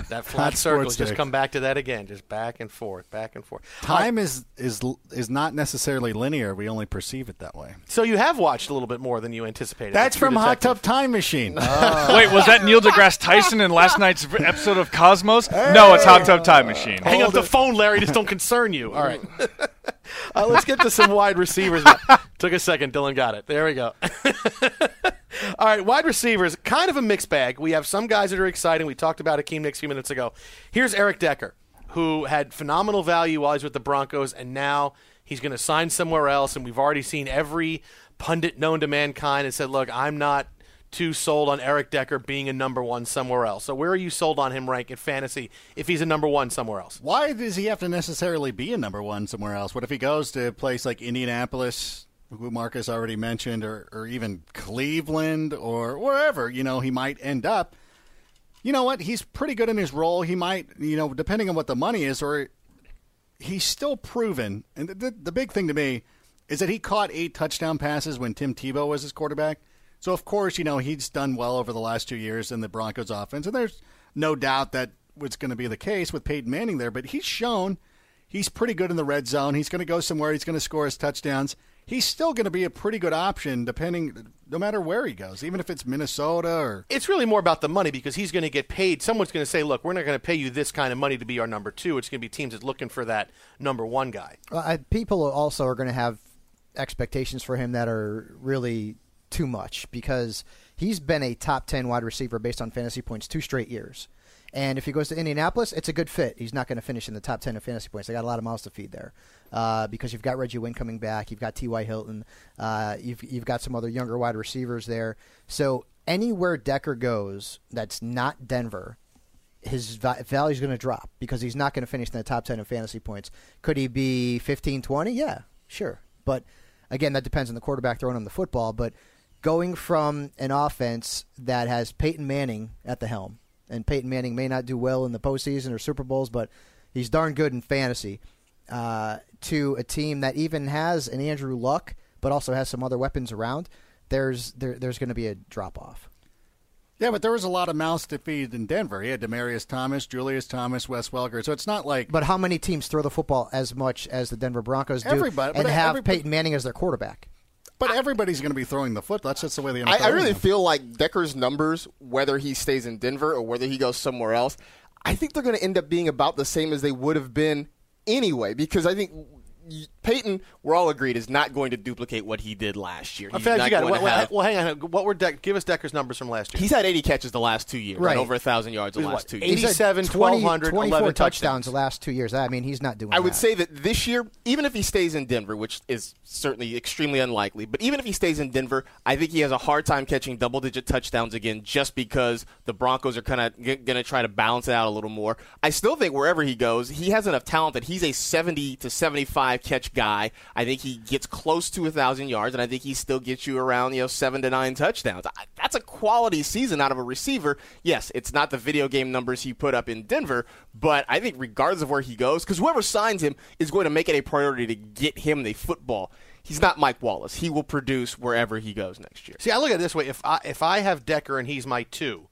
That flat Hot circle. Just take. come back to that again. Just back and forth, back and forth. Time is is is not necessarily linear. We only perceive it that way. So you have watched a little bit more than you anticipated. That's True from Hot Tub Time Machine. [LAUGHS] [LAUGHS] Wait, was that Neil deGrasse Tyson in last night's episode of Cosmos? No, it's Hot Tub Time Machine. Hang up the phone, Larry. This don't concern you. All right. uh, let's get to some wide receivers. Took a second. Dylan got it. There we go. All right, wide receivers, kind of a mixed bag. We have some guys that are exciting. We talked about Hakeem Nicks a few minutes ago. Here's Eric Decker, who had phenomenal value while he's with the Broncos, and now he's going to sign somewhere else. And we've already seen every pundit known to mankind and said, look, I'm not too sold on Eric Decker being a number one somewhere else. So where are you sold on him rank in fantasy if he's a number one somewhere else? Why does he have to necessarily be a number one somewhere else? What if he goes to a place like Indianapolis, who Marcus already mentioned, or, or even Cleveland or wherever, you know, he might end up? You know what? He's pretty good in his role. He might, you know, depending on what the money is, or he's still proven. And the, the big thing to me is that he caught eight touchdown passes when Tim Tebow was his quarterback. So, of course, you know, he's done well over the last two years in the Broncos offense. And there's no doubt that was going to be the case with Peyton Manning there. But he's shown he's pretty good in the red zone. He's going to go somewhere. He's going to score his touchdowns. He's still going to be a pretty good option depending, no matter where he goes, even if it's Minnesota or. It's really more about the money because he's going to get paid. Someone's going to say, look, we're not going to pay you this kind of money to be our number two. It's going to be teams that's looking for that number one guy. Well, I, people also are going to have expectations for him that are really too much because he's been a top 10 wide receiver based on fantasy points two straight years. And if he goes to Indianapolis, it's a good fit. He's not going to finish in the top 10 of fantasy points. They got a lot of mouths to feed there uh, because you've got Reggie Wayne coming back. You've got T.Y. Hilton. Uh, you've, you've got some other younger wide receivers there. So anywhere Decker goes that's not Denver, his value is going to drop because he's not going to finish in the top 10 of fantasy points. Could he be 15, 20? Yeah, sure. But again, that depends on the quarterback throwing him the football. But going from an offense that has Peyton Manning at the helm, and Peyton Manning may not do well in the postseason or Super Bowls, but he's darn good in fantasy, uh, to a team that even has an Andrew Luck, but also has some other weapons around, there's there, there's going to be a drop off. Yeah, but there was a lot of mouths to feed in Denver. He had Demaryius Thomas, Julius Thomas, Wes Welker. So it's not like But how many teams throw the football as much as the Denver Broncos do Everybody- and but have everybody- Peyton Manning as their quarterback? But everybody's going to be throwing the foot. That's just the way the NFL I, I really now. feel like Decker's numbers, whether he stays in Denver or whether he goes somewhere else, I think they're going to end up being about the same as they would have been anyway. Because I think Peyton, we're all agreed, is not going to duplicate what he did last year. He's fact, not you got going Well, to well, have- well, hang on. What were Deck? Give us Decker's numbers from last year. He's had 80 catches the last two years, Right. and over a thousand yards the He's last what, two years. He's 87, 1200, 24 11 touchdowns touchdowns. the last two years. I mean, he's not doing I would that. say that this year, even if he stays in Denver, which is certainly extremely unlikely, but even if he stays in Denver, I think he has a hard time catching double digit touchdowns again just because the Broncos are kind of g- going to try to balance it out a little more. I still think wherever he goes, he has enough talent that he's a 70 to 75 catch guy. I think he gets close to a thousand yards, and I think he still gets you around you know seven to nine touchdowns. That's a quality season out of a receiver. Yes, it's not the video game numbers he put up in Denver, but I think regardless of where he goes, because whoever signs him is going to make it a priority to get him the football. He's not Mike Wallace. He will produce wherever he goes next year. See, I look at it this way: if I if I have Decker and he's my two,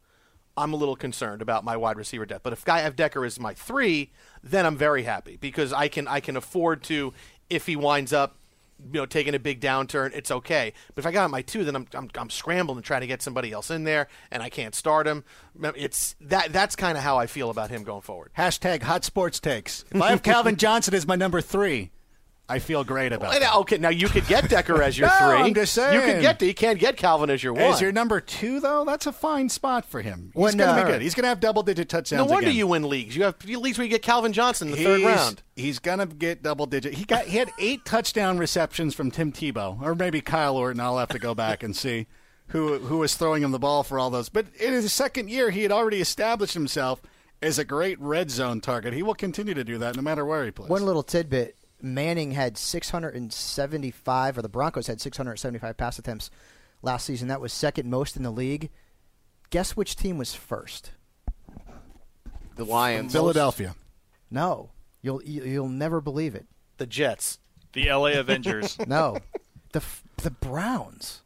I'm a little concerned about my wide receiver depth. But if I have Decker as my three, then I'm very happy because I can I can afford to if he winds up. You know, taking a big downturn, it's okay. But if I got my two, then I'm, I'm I'm scrambling and trying to get somebody else in there, and I can't start him. It's that that's kind of how I feel about him going forward. Hashtag hot sports takes. [LAUGHS] If I have Calvin Johnson as my number three, I feel great about And, that. Okay, now you could get Decker as your [LAUGHS] No, three. I'm just saying. You saying. could get you can't get Calvin as your one. As your number two, though, that's a fine spot for him. He's When, going to uh, be good. He's going to have double digit touchdowns. no wonder again. you win leagues. You have leagues where you get Calvin Johnson in the third round. He's gonna get double digit. He got he had eight touchdown receptions from Tim Tebow, or maybe Kyle Orton. I'll have to go back and see who who was throwing him the ball for all those. But in his second year, he had already established himself as a great red zone target. He will continue to do that no matter where he plays. One little tidbit: Manning had 675, or the Broncos had 675 pass attempts last season. That was second most in the league. Guess which team was first? The Lions. Philadelphia. No, you'll you- you'll never believe it. The Jets. The LA Avengers. [LAUGHS] No, the the Browns.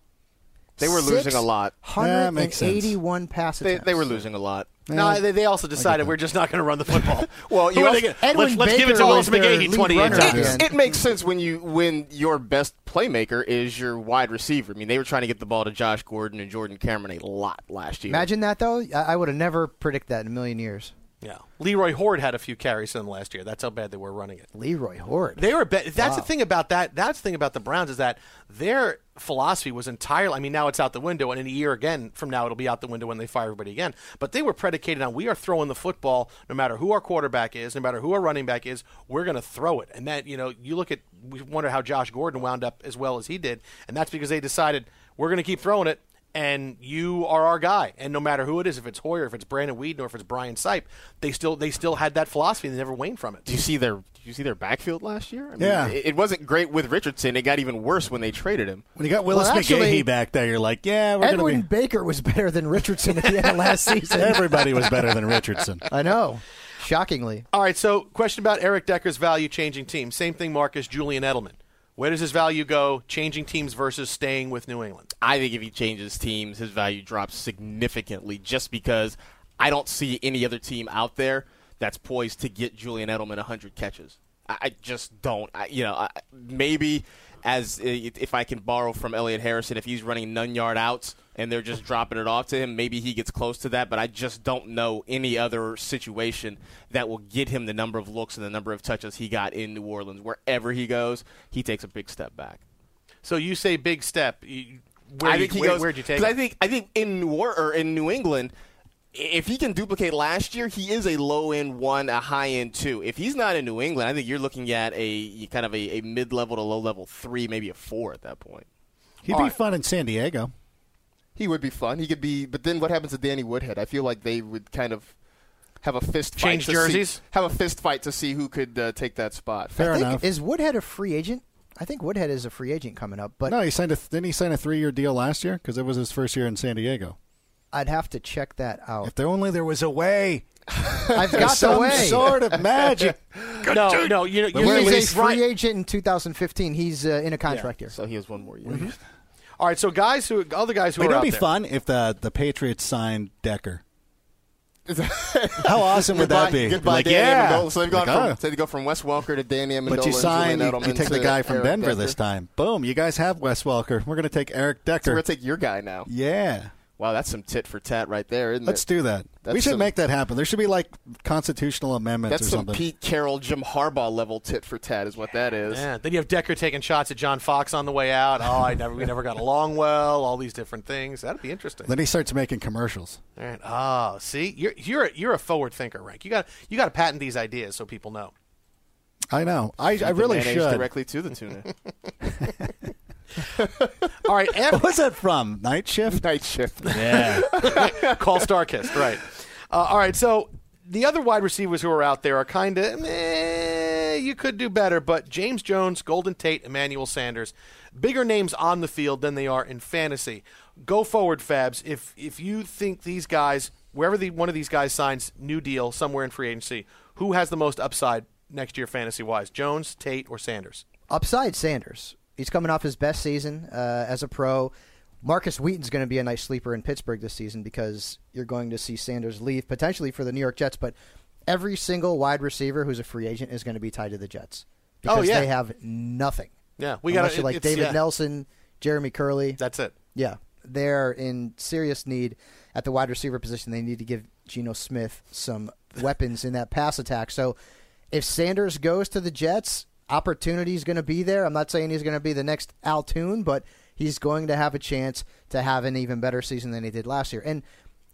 They were losing a lot. That makes sense. 181 pass They, they were losing a lot. No, they, they also decided we're just not going to run the football. [LAUGHS] Well, you are also- gonna- Edwin let's, let's give it to Baker Willis McGahee lead 28 times. again. It makes sense when you when your best playmaker is your wide receiver. I mean, they were trying to get the ball to Josh Gordon and Jordan Cameron a lot last year. Imagine that though. I, I would have never predicted that in a million years. Yeah, Leroy Hoard had a few carries in them last year. That's how bad they were running it. Leroy Hoard. They were. Be- that's the thing about that. That's the thing about the Browns is that their philosophy was entirely. I mean, now it's out the window, and in a year again from now, it'll be out the window when they fire everybody again. But they were predicated on we are throwing the football, no matter who our quarterback is, no matter who our running back is, we're going to throw it. And that you know, you look at we wonder how Josh Gordon wound up as well as he did, and that's because they decided we're going to keep throwing it. And you are our guy, and no matter who it is, if it's Hoyer, if it's Brandon Weeden, or if it's Brian Sipe, they still they still had that philosophy. and They never waned from it. Do you see their? Do you see their backfield last year? I mean, Yeah. it, it wasn't great with Richardson. It got even worse when they traded him. When you got Willis Well, actually, McGahee back there, you're like, yeah, we're Edwin going to Baker was better than Richardson at the end of last [LAUGHS] season. Everybody was better than Richardson. I know. Shockingly. All right, so question about Eric Decker's value changing team. Same thing, Marcus, Julian Edelman. Where does his value go changing teams versus staying with New England? I think if he changes teams, his value drops significantly just because I don't see any other team out there that's poised to get Julian Edelman 100 catches. I, just don't. I, you know, I, maybe as uh, if I can borrow from Elliot Harrison, if he's running none yard outs and they're just dropping it off to him, maybe he gets close to that. But I just don't know any other situation that will get him the number of looks and the number of touches he got in New Orleans. Wherever he goes, he takes a big step back. So you say big step. Where I you- think he where, goes. Where'd you take 'cause I think I think in New or, or in New England, if he can duplicate last year, he is a low end one, a high end two. If he's not in New England, I think you're looking at a kind of a, a mid level to low level three, maybe a four at that point. He'd All be right. fun in San Diego. He would be fun. He could be, but then what happens to Danny Woodhead? I feel like they would kind of have a fist fight Change to jerseys? See, have a fist fight to see who could uh, take that spot. Fair I think, enough. Is Woodhead a free agent? I think Woodhead is a free agent coming up, but no, he signed a didn't he sign a three year deal last year because it was his first year in San Diego. I'd have to check that out. If there only there was a way, [LAUGHS] I've got the some way. sort of magic. [LAUGHS] no, no. You know, you're He's a least- free agent in 2015. He's uh, in a contract here. So he has one more year. Mm-hmm. All right, so guys who other guys who Wait, are that'd out be there. fun if the the Patriots signed Decker. [LAUGHS] How awesome would that be? Goodbye, like, Danny yeah. Amendola. So they've gone Like, from oh. so they go from Wes Welker to Danny Amendola. But you sign, you, you take the guy from Eric Denver Decker. this time. Boom, you guys have Wes Welker. We're going to take Eric So Decker. we're gonna take your guy now. yeah. Wow, that's some tit for tat right there, isn't it? Let's it? do that. That's we should some- make that happen. There should be like constitutional amendments That's or some something. Pete Carroll, Jim Harbaugh level tit for tat, is what that is. Yeah. Then you have Decker taking shots at John Fox on the way out. Oh, I never, we never got along well. All these different things. That'd be interesting. then he starts making commercials. All right. Oh, see, you're you're a, you're a forward thinker, Rank. You got you got to patent these ideas so people know. I know. I, I really should. directly to the tuna. [LAUGHS] [LAUGHS] All right, What was that from? Night Shift? Night shift. Yeah. [LAUGHS] call Starkist, right? Uh, all right, so the other wide receivers who are out there are kind of meh, you could do better, but James Jones, Golden Tate, Emmanuel Sanders, bigger names on the field than they are in fantasy. Go forward, Fabs. If if you think these guys, wherever the one of these guys signs new deal somewhere in free agency, who has the most upside next year fantasy wise? Jones, Tate, or Sanders? Upside Sanders. He's coming off his best season uh, as a pro. Markus Wheaton's going to be a nice sleeper in Pittsburgh this season because you're going to see Sanders leave potentially for the New York Jets. But every single wide receiver who's a free agent is going to be tied to the Jets because Oh, yeah. they have nothing. Yeah, we got you're like David Nelson, Jeremy Kerley. That's it. Yeah, they're in serious need at the wide receiver position. They need to give Geno Smith some weapons in that pass attack. So if Sanders goes to the Jets, opportunity is going to be there. I'm not saying he's going to be the next Altoon, but he's going to have a chance to have an even better season than he did last year. And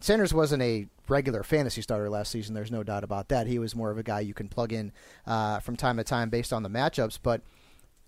Sanders wasn't a regular fantasy starter last season. There's no doubt about that. He was more of a guy you can plug in uh, from time to time based on the matchups, but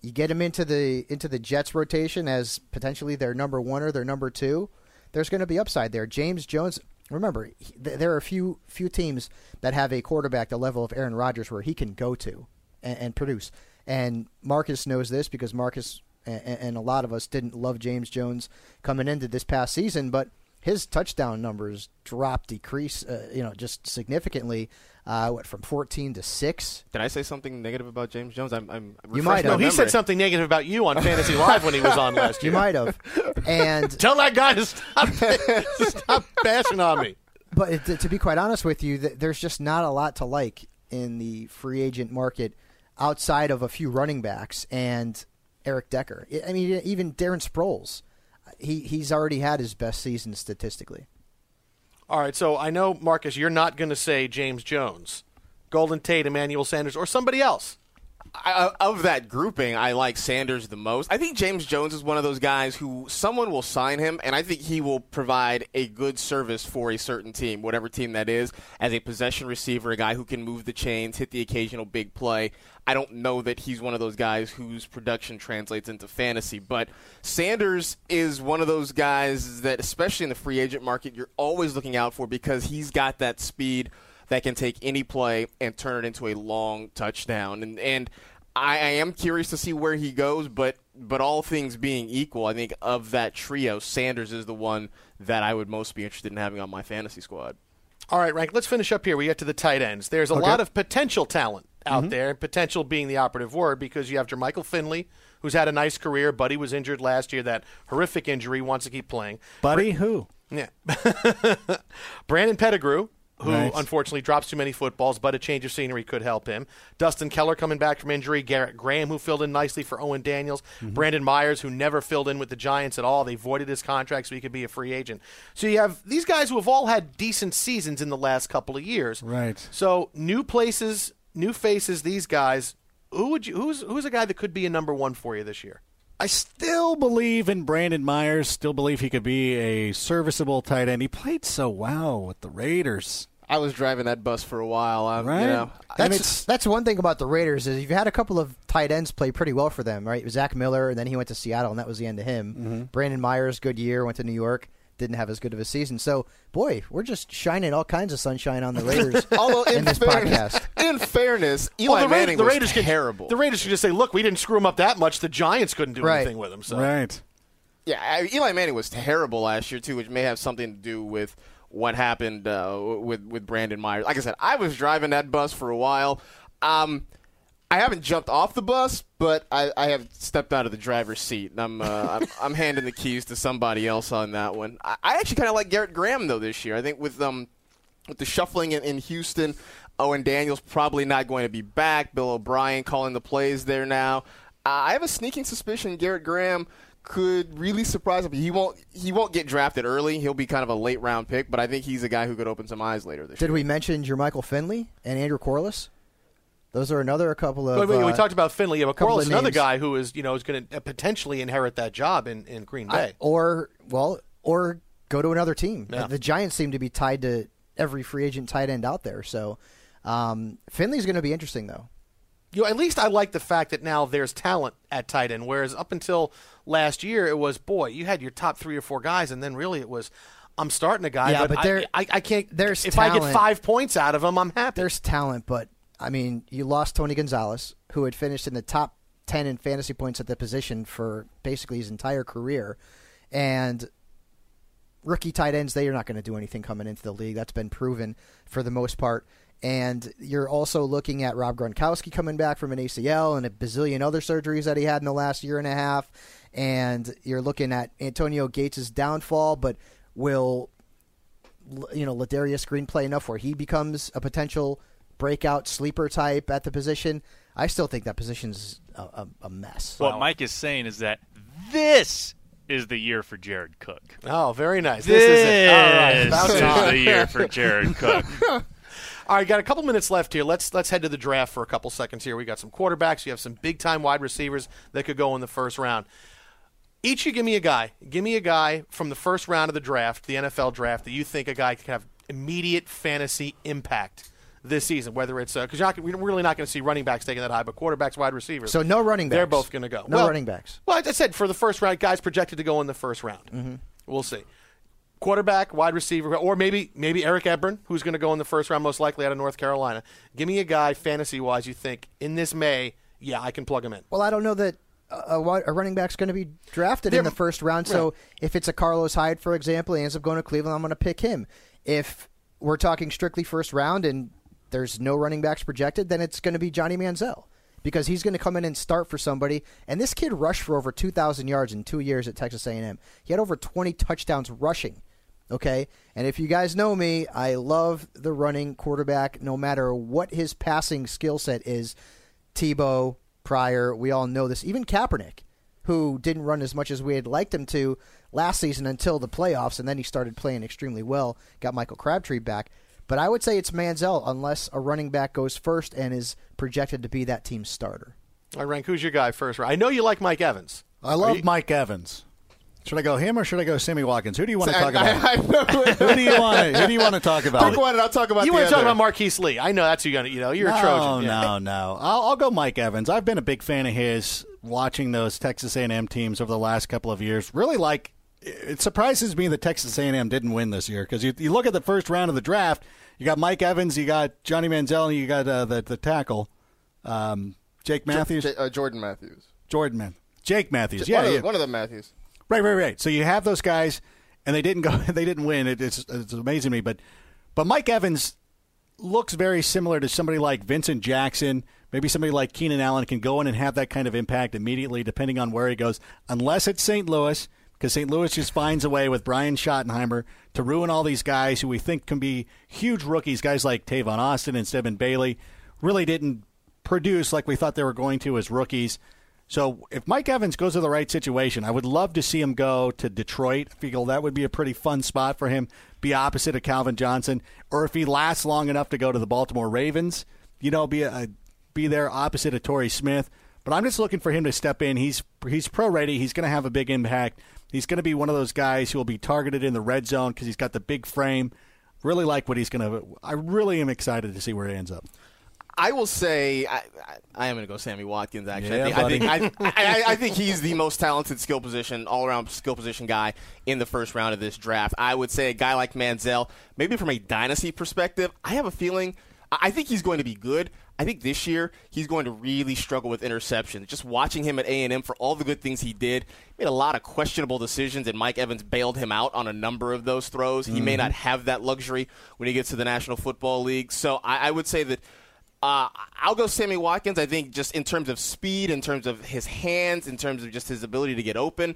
you get him into the into the Jets rotation as potentially their number one or their number two, there's going to be upside there. James Jones, remember, he- th- there are a few few teams that have a quarterback the level of Aaron Rodgers where he can go to and, and produce. And Marcus knows this because Marcus and, and a lot of us didn't love James Jones coming into this past season, but his touchdown numbers drop, decrease, uh, you know, just significantly. Uh, what from 14 to six? Did I say something negative about James Jones? I'm. I'm You might refresh have. No, he said something negative about you on Fantasy Live when he was on last [LAUGHS] year You might have. And [LAUGHS] Tell that guy to stop, [LAUGHS] stop bashing on me. but it, to be quite honest with you, there's just not a lot to like in the free agent market outside of a few running backs and Eric Decker. I- mean, even Darren Sproles, he he's already had his best season statistically. All right, so I know, Marcus, you're not going to say James Jones, Golden Tate, Emmanuel Sanders, or somebody else. I, of that grouping, I like Sanders the most. I think James Jones is one of those guys who someone will sign him, and I think he will provide a good service for a certain team, whatever team that is, as a possession receiver, a guy who can move the chains, hit the occasional big play. I don't know that he's one of those guys whose production translates into fantasy, but Sanders is one of those guys that, especially in the free agent market, you're always looking out for because he's got that speed that can take any play and turn it into a long touchdown. And and I, I am curious to see where he goes, but but all things being equal, I think of that trio, Sanders is the one that I would most be interested in having on my fantasy squad. All right, Rank, let's finish up here. We get to the tight ends. There's a lot of potential talent out mm-hmm. there, potential being the operative word because you have Jermichael Finley, who's had a nice career. Buddy was injured last year, that horrific injury, wants to keep playing. Buddy, who? Yeah. [LAUGHS] Brandon Pettigrew, who Right. unfortunately drops too many footballs, but a change of scenery could help him. Dustin Keller coming back from injury. Garrett Graham, who filled in nicely for Owen Daniels. Mm-hmm. Brandon Myers, who never filled in with the Giants at all. They voided his contract so he could be a free agent. So you have these guys who have all had decent seasons in the last couple of years. Right. So new places, new faces, these guys. Who would you? Who's who's a guy that could be a number one for you this year? I still believe in Brandon Myers. Still believe he could be a serviceable tight end. He played so well with the Raiders. I was driving that bus for a while. Um, Right. You know, That's it's- that's one thing about the Raiders is you've had a couple of tight ends play pretty well for them, right? Zach Miller, and then he went to Seattle, and that was the end of him. Mm-hmm. Brandon Myers, good year, went to New York, didn't have as good of a season. So, boy, we're just shining all kinds of sunshine on the [LAUGHS] Raiders Although in, in this fairness, podcast. [LAUGHS] in fairness, Eli the, Ra- Manning the Raiders could- terrible. the Raiders could just say, "Look, we didn't screw him up that much. The Giants couldn't do Right. anything with him." So Right. Yeah, I, Eli Manning was terrible last year too, which may have something to do with what happened uh, with with Brandon Myers. Like I said, I was driving that bus for a while. Um, I haven't jumped off the bus, but I, I have stepped out of the driver's seat, and I'm uh, [LAUGHS] I'm, I'm handing the keys to somebody else on that one. I, I actually kind of like Garrett Graham though this year. I think with um with the shuffling in, in Houston, Owen Daniels probably not going to be back. Bill O'Brien calling the plays there now. Uh, I have a sneaking suspicion Garrett Graham could really surprise him. He won't he won't get drafted early. He'll be kind of a late round pick, but I think he's a guy who could open some eyes later this Did year. Did we mention Jermichael Finley and Andrew Quarless? Those are another couple of. Wait, we uh, talked about Finley. But couple Quarless, of another guy who is you know is going to potentially inherit that job in, in Green Bay. I- or well, or go to another team. Yeah. The Giants seem to be tied to every free agent tight end out there. So um, Finley's going to be interesting, though. you know, at least I like the fact that now there's talent at tight end. Whereas up until last year, it was boy, you had your top three or four guys, and then really it was. I'm starting a guy, Yeah, but, but I, there- I, I can't. there's if I get five points out of him, I'm happy. There's talent, but I mean, you lost Tony Gonzalez, who had finished in the top ten in fantasy points at the position for basically his entire career, and rookie tight ends they are not going to do anything coming into the league. That's been proven for the most part. And you're also looking at Rob Gronkowski coming back from an ACL and a bazillion other surgeries that he had in the last year and a half. And you're looking at Antonio Gates' downfall, but will you know Ladarius Green play enough where he becomes a potential breakout sleeper type at the position? I still think that position's a, a, a mess. What Mike is saying is that this is the year for Jared Cook. oh, very nice. This, This, is it. All right, is about time. the year for Jared [LAUGHS] Cook. All right, got a couple minutes left here. Let's let's head to the draft for a couple seconds here. We got some quarterbacks. You have some big time wide receivers that could go in the first round. Each you give me a guy. Give me a guy from the first round of the draft, the NFL draft, that you think a guy can have immediate fantasy impact this season. Whether it's because we're really not going to see running backs taking that high, but quarterbacks, wide receivers. So no running backs. They're both going to go. No Well- running backs. Well, as I said, for the first round, guys projected to go in the first round. Mm-hmm. We'll see. Quarterback, wide receiver, or maybe maybe Eric Ebron, who's going to go in the first round, most likely out of North Carolina. Give me a guy fantasy wise you think in this May, yeah, I can plug him in. Well, I don't know that a, a running back's going to be drafted in the first round. So if it's a Carlos Hyde, for example, he ends up going to Cleveland, I'm going to pick him. If we're talking strictly first round and there's no running backs projected, then it's going to be Johnny Manziel because he's going to come in and start for somebody. And this kid rushed for over 2,000 yards in two years at Texas A&M. He had over 20 touchdowns rushing. Okay, and if you guys know me, I love the running quarterback, no matter what his passing skill set is. Tebow, Pryor, we all know this. Even Kaepernick, who didn't run as much as we had liked him to last season until the playoffs, and then he started playing extremely well. Got Michael Crabtree back. But I would say it's Manziel unless a running back goes first and is projected to be that team's starter. All right, Rank, who's your guy first? I know you like Mike Evans. I love Mike Evans. Should I go him or should I go Sammy Watkins? Who do you want to [LAUGHS] talk about? I- I know. who do you want? To, who do you want to talk about? Pick one and I'll talk about You the want to talk about Marquise Lee? I know that's who you're gonna. You know, you're no, a Trojan. Yeah. No, no, I'll, I'll go Mike Evans. I've been a big fan of his. Watching those Texas A&M teams over the last couple of years, really like. It surprises me that Texas A&M didn't win this year because you, you look at the first round of the draft. You got Mike Evans, you got Johnny Manziel, and you got uh, the the tackle, um, Jake Matthews, J- uh, Jordan Matthews. Jordan Man, Jake Matthews. J- yeah, one, of, yeah. one of them Matthews. Right, right, right. So you have those guys, and they didn't go. [LAUGHS] They didn't win. It, it's it's amazing to me, but but Mike Evans looks very similar to somebody like Vincent Jackson. Maybe somebody like Keenan Allen can go in and have that kind of impact immediately, depending on where he goes. Unless it's St. Louis, because St. Louis just finds a way with Brian Schottenheimer to ruin all these guys who we think can be huge rookies. Guys like Tavon Austin and Stedman Bailey really didn't produce like we thought they were going to as rookies. So if Mike Evans goes to the right situation, I would love to see him go to Detroit. I feel that would be a pretty fun spot for him, be opposite of Calvin Johnson, or if he lasts long enough to go to the Baltimore Ravens, you know, be a, be there opposite of Torrey Smith. But I'm just looking for him to step in. He's he's pro ready. He's going to have a big impact. He's going to be one of those guys who will be targeted in the red zone because he's got the big frame. Really like what he's going to. I really am excited to see where he ends up. I will say I, I, am going to go Sammy Watkins. Actually, Yeah, I, think, I, think, I, I, I think he's the most talented skill position, all around skill position guy in the first round of this draft. I would say a guy like Manziel, maybe from a dynasty perspective, I have a feeling. I think he's going to be good. I think this year he's going to really struggle with interceptions. Just watching him at A and M for all the good things he did, made a lot of questionable decisions, and Mike Evans bailed him out on a number of those throws. He may Mm-hmm. not have that luxury when he gets to the National Football League. So I, I would say that uh, I'll go Sammy Watkins. I think just in terms of speed, in terms of his hands, in terms of just his ability to get open,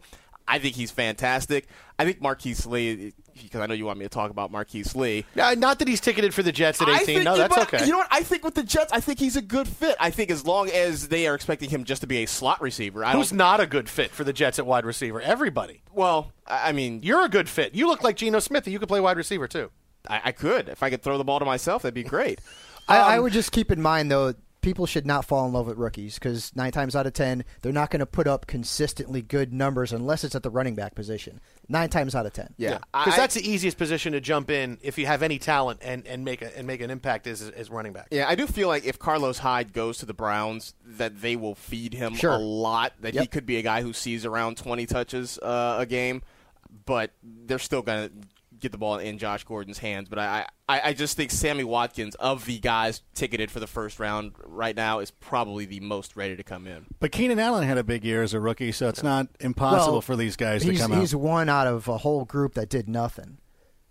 I think he's fantastic. I think Marquise Lee, because I know you want me to talk about Marquise Lee. Yeah, not that he's ticketed for the Jets at 18. think, no, that's but okay. You know what? I think with the Jets, I think he's a good fit. I think as long as they are expecting him just to be a slot receiver, I Who's don't. not a good fit for the Jets at wide receiver? Everybody. Well, I I mean, You're a good fit. You look like Geno Smith. You could play wide receiver too. I, I could if I could throw the ball to myself, that'd be great. I, I Um, would just keep in mind though, people should not fall in love with rookies because nine times out of ten, they're not going to put up consistently good numbers unless it's at the running back position. Nine times out of ten. Yeah, because I- that's the easiest position to jump in if you have any talent and, and make a, and make an impact is is running back. Yeah, I do feel like if Carlos Hyde goes to the Browns, that they will feed him Sure. a lot. That he could be a guy who sees around 20 touches uh, a game, but they're still going to get the ball in Josh Gordon's hands. But I, I, I just think Sammy Watkins, of the guys ticketed for the first round right now, is probably the most ready to come in. But Keenan Allen had a big year as a rookie, so it's not impossible Well, for these guys to come come he's one out of a whole group that did nothing.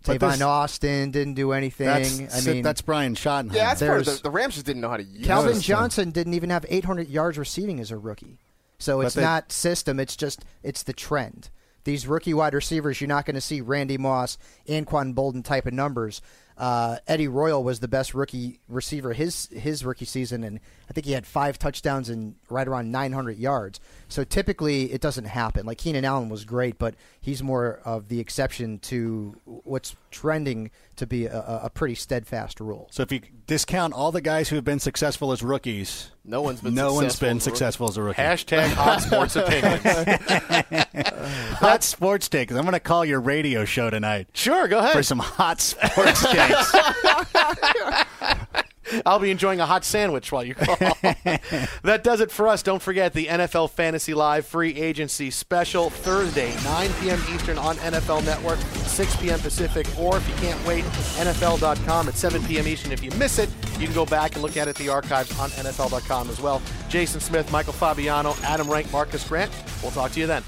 But Tavon Austin didn't do anything. That's, I mean, that's Brian Schottenheimer. Yeah, that's part of the, the Rams just didn't know how to use it. Calvin it. Johnson didn't even have 800 yards receiving as a rookie. So it's they- not system, it's just it's the trend. These rookie wide receivers, you're not going to see Randy Moss, Anquan Boldin type of numbers. Uh, Eddie Royal was the best rookie receiver his his rookie season, and I think he had five touchdowns and right around 900 yards. So typically, it doesn't happen. Like Keenan Allen was great, but he's more of the exception to what's trending to be a, a- a pretty steadfast rule. So if you discount all the guys who have been successful as rookies, No one's been no one's successful been as a rookie. successful as a rookie. Hashtag hot sports opinions. [LAUGHS] hot sports takes. I'm going to call your radio show tonight Sure, go ahead. for some hot sports takes. [LAUGHS] I'll be enjoying a hot sandwich while you call. [LAUGHS] that does it for us. Don't forget the NFL Fantasy Live free agency special Thursday, 9 p.m. Eastern on NFL Network. 6 p.m. Pacific, or if you can't wait, NFL.com at 7 p.m. Eastern. If you miss it, you can go back and look at it at the archives on NFL.com as well. Jason Smith, Michael Fabiano, Adam Rank, Marcus Grant. We'll talk to you then.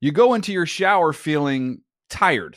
You go into your shower feeling tired,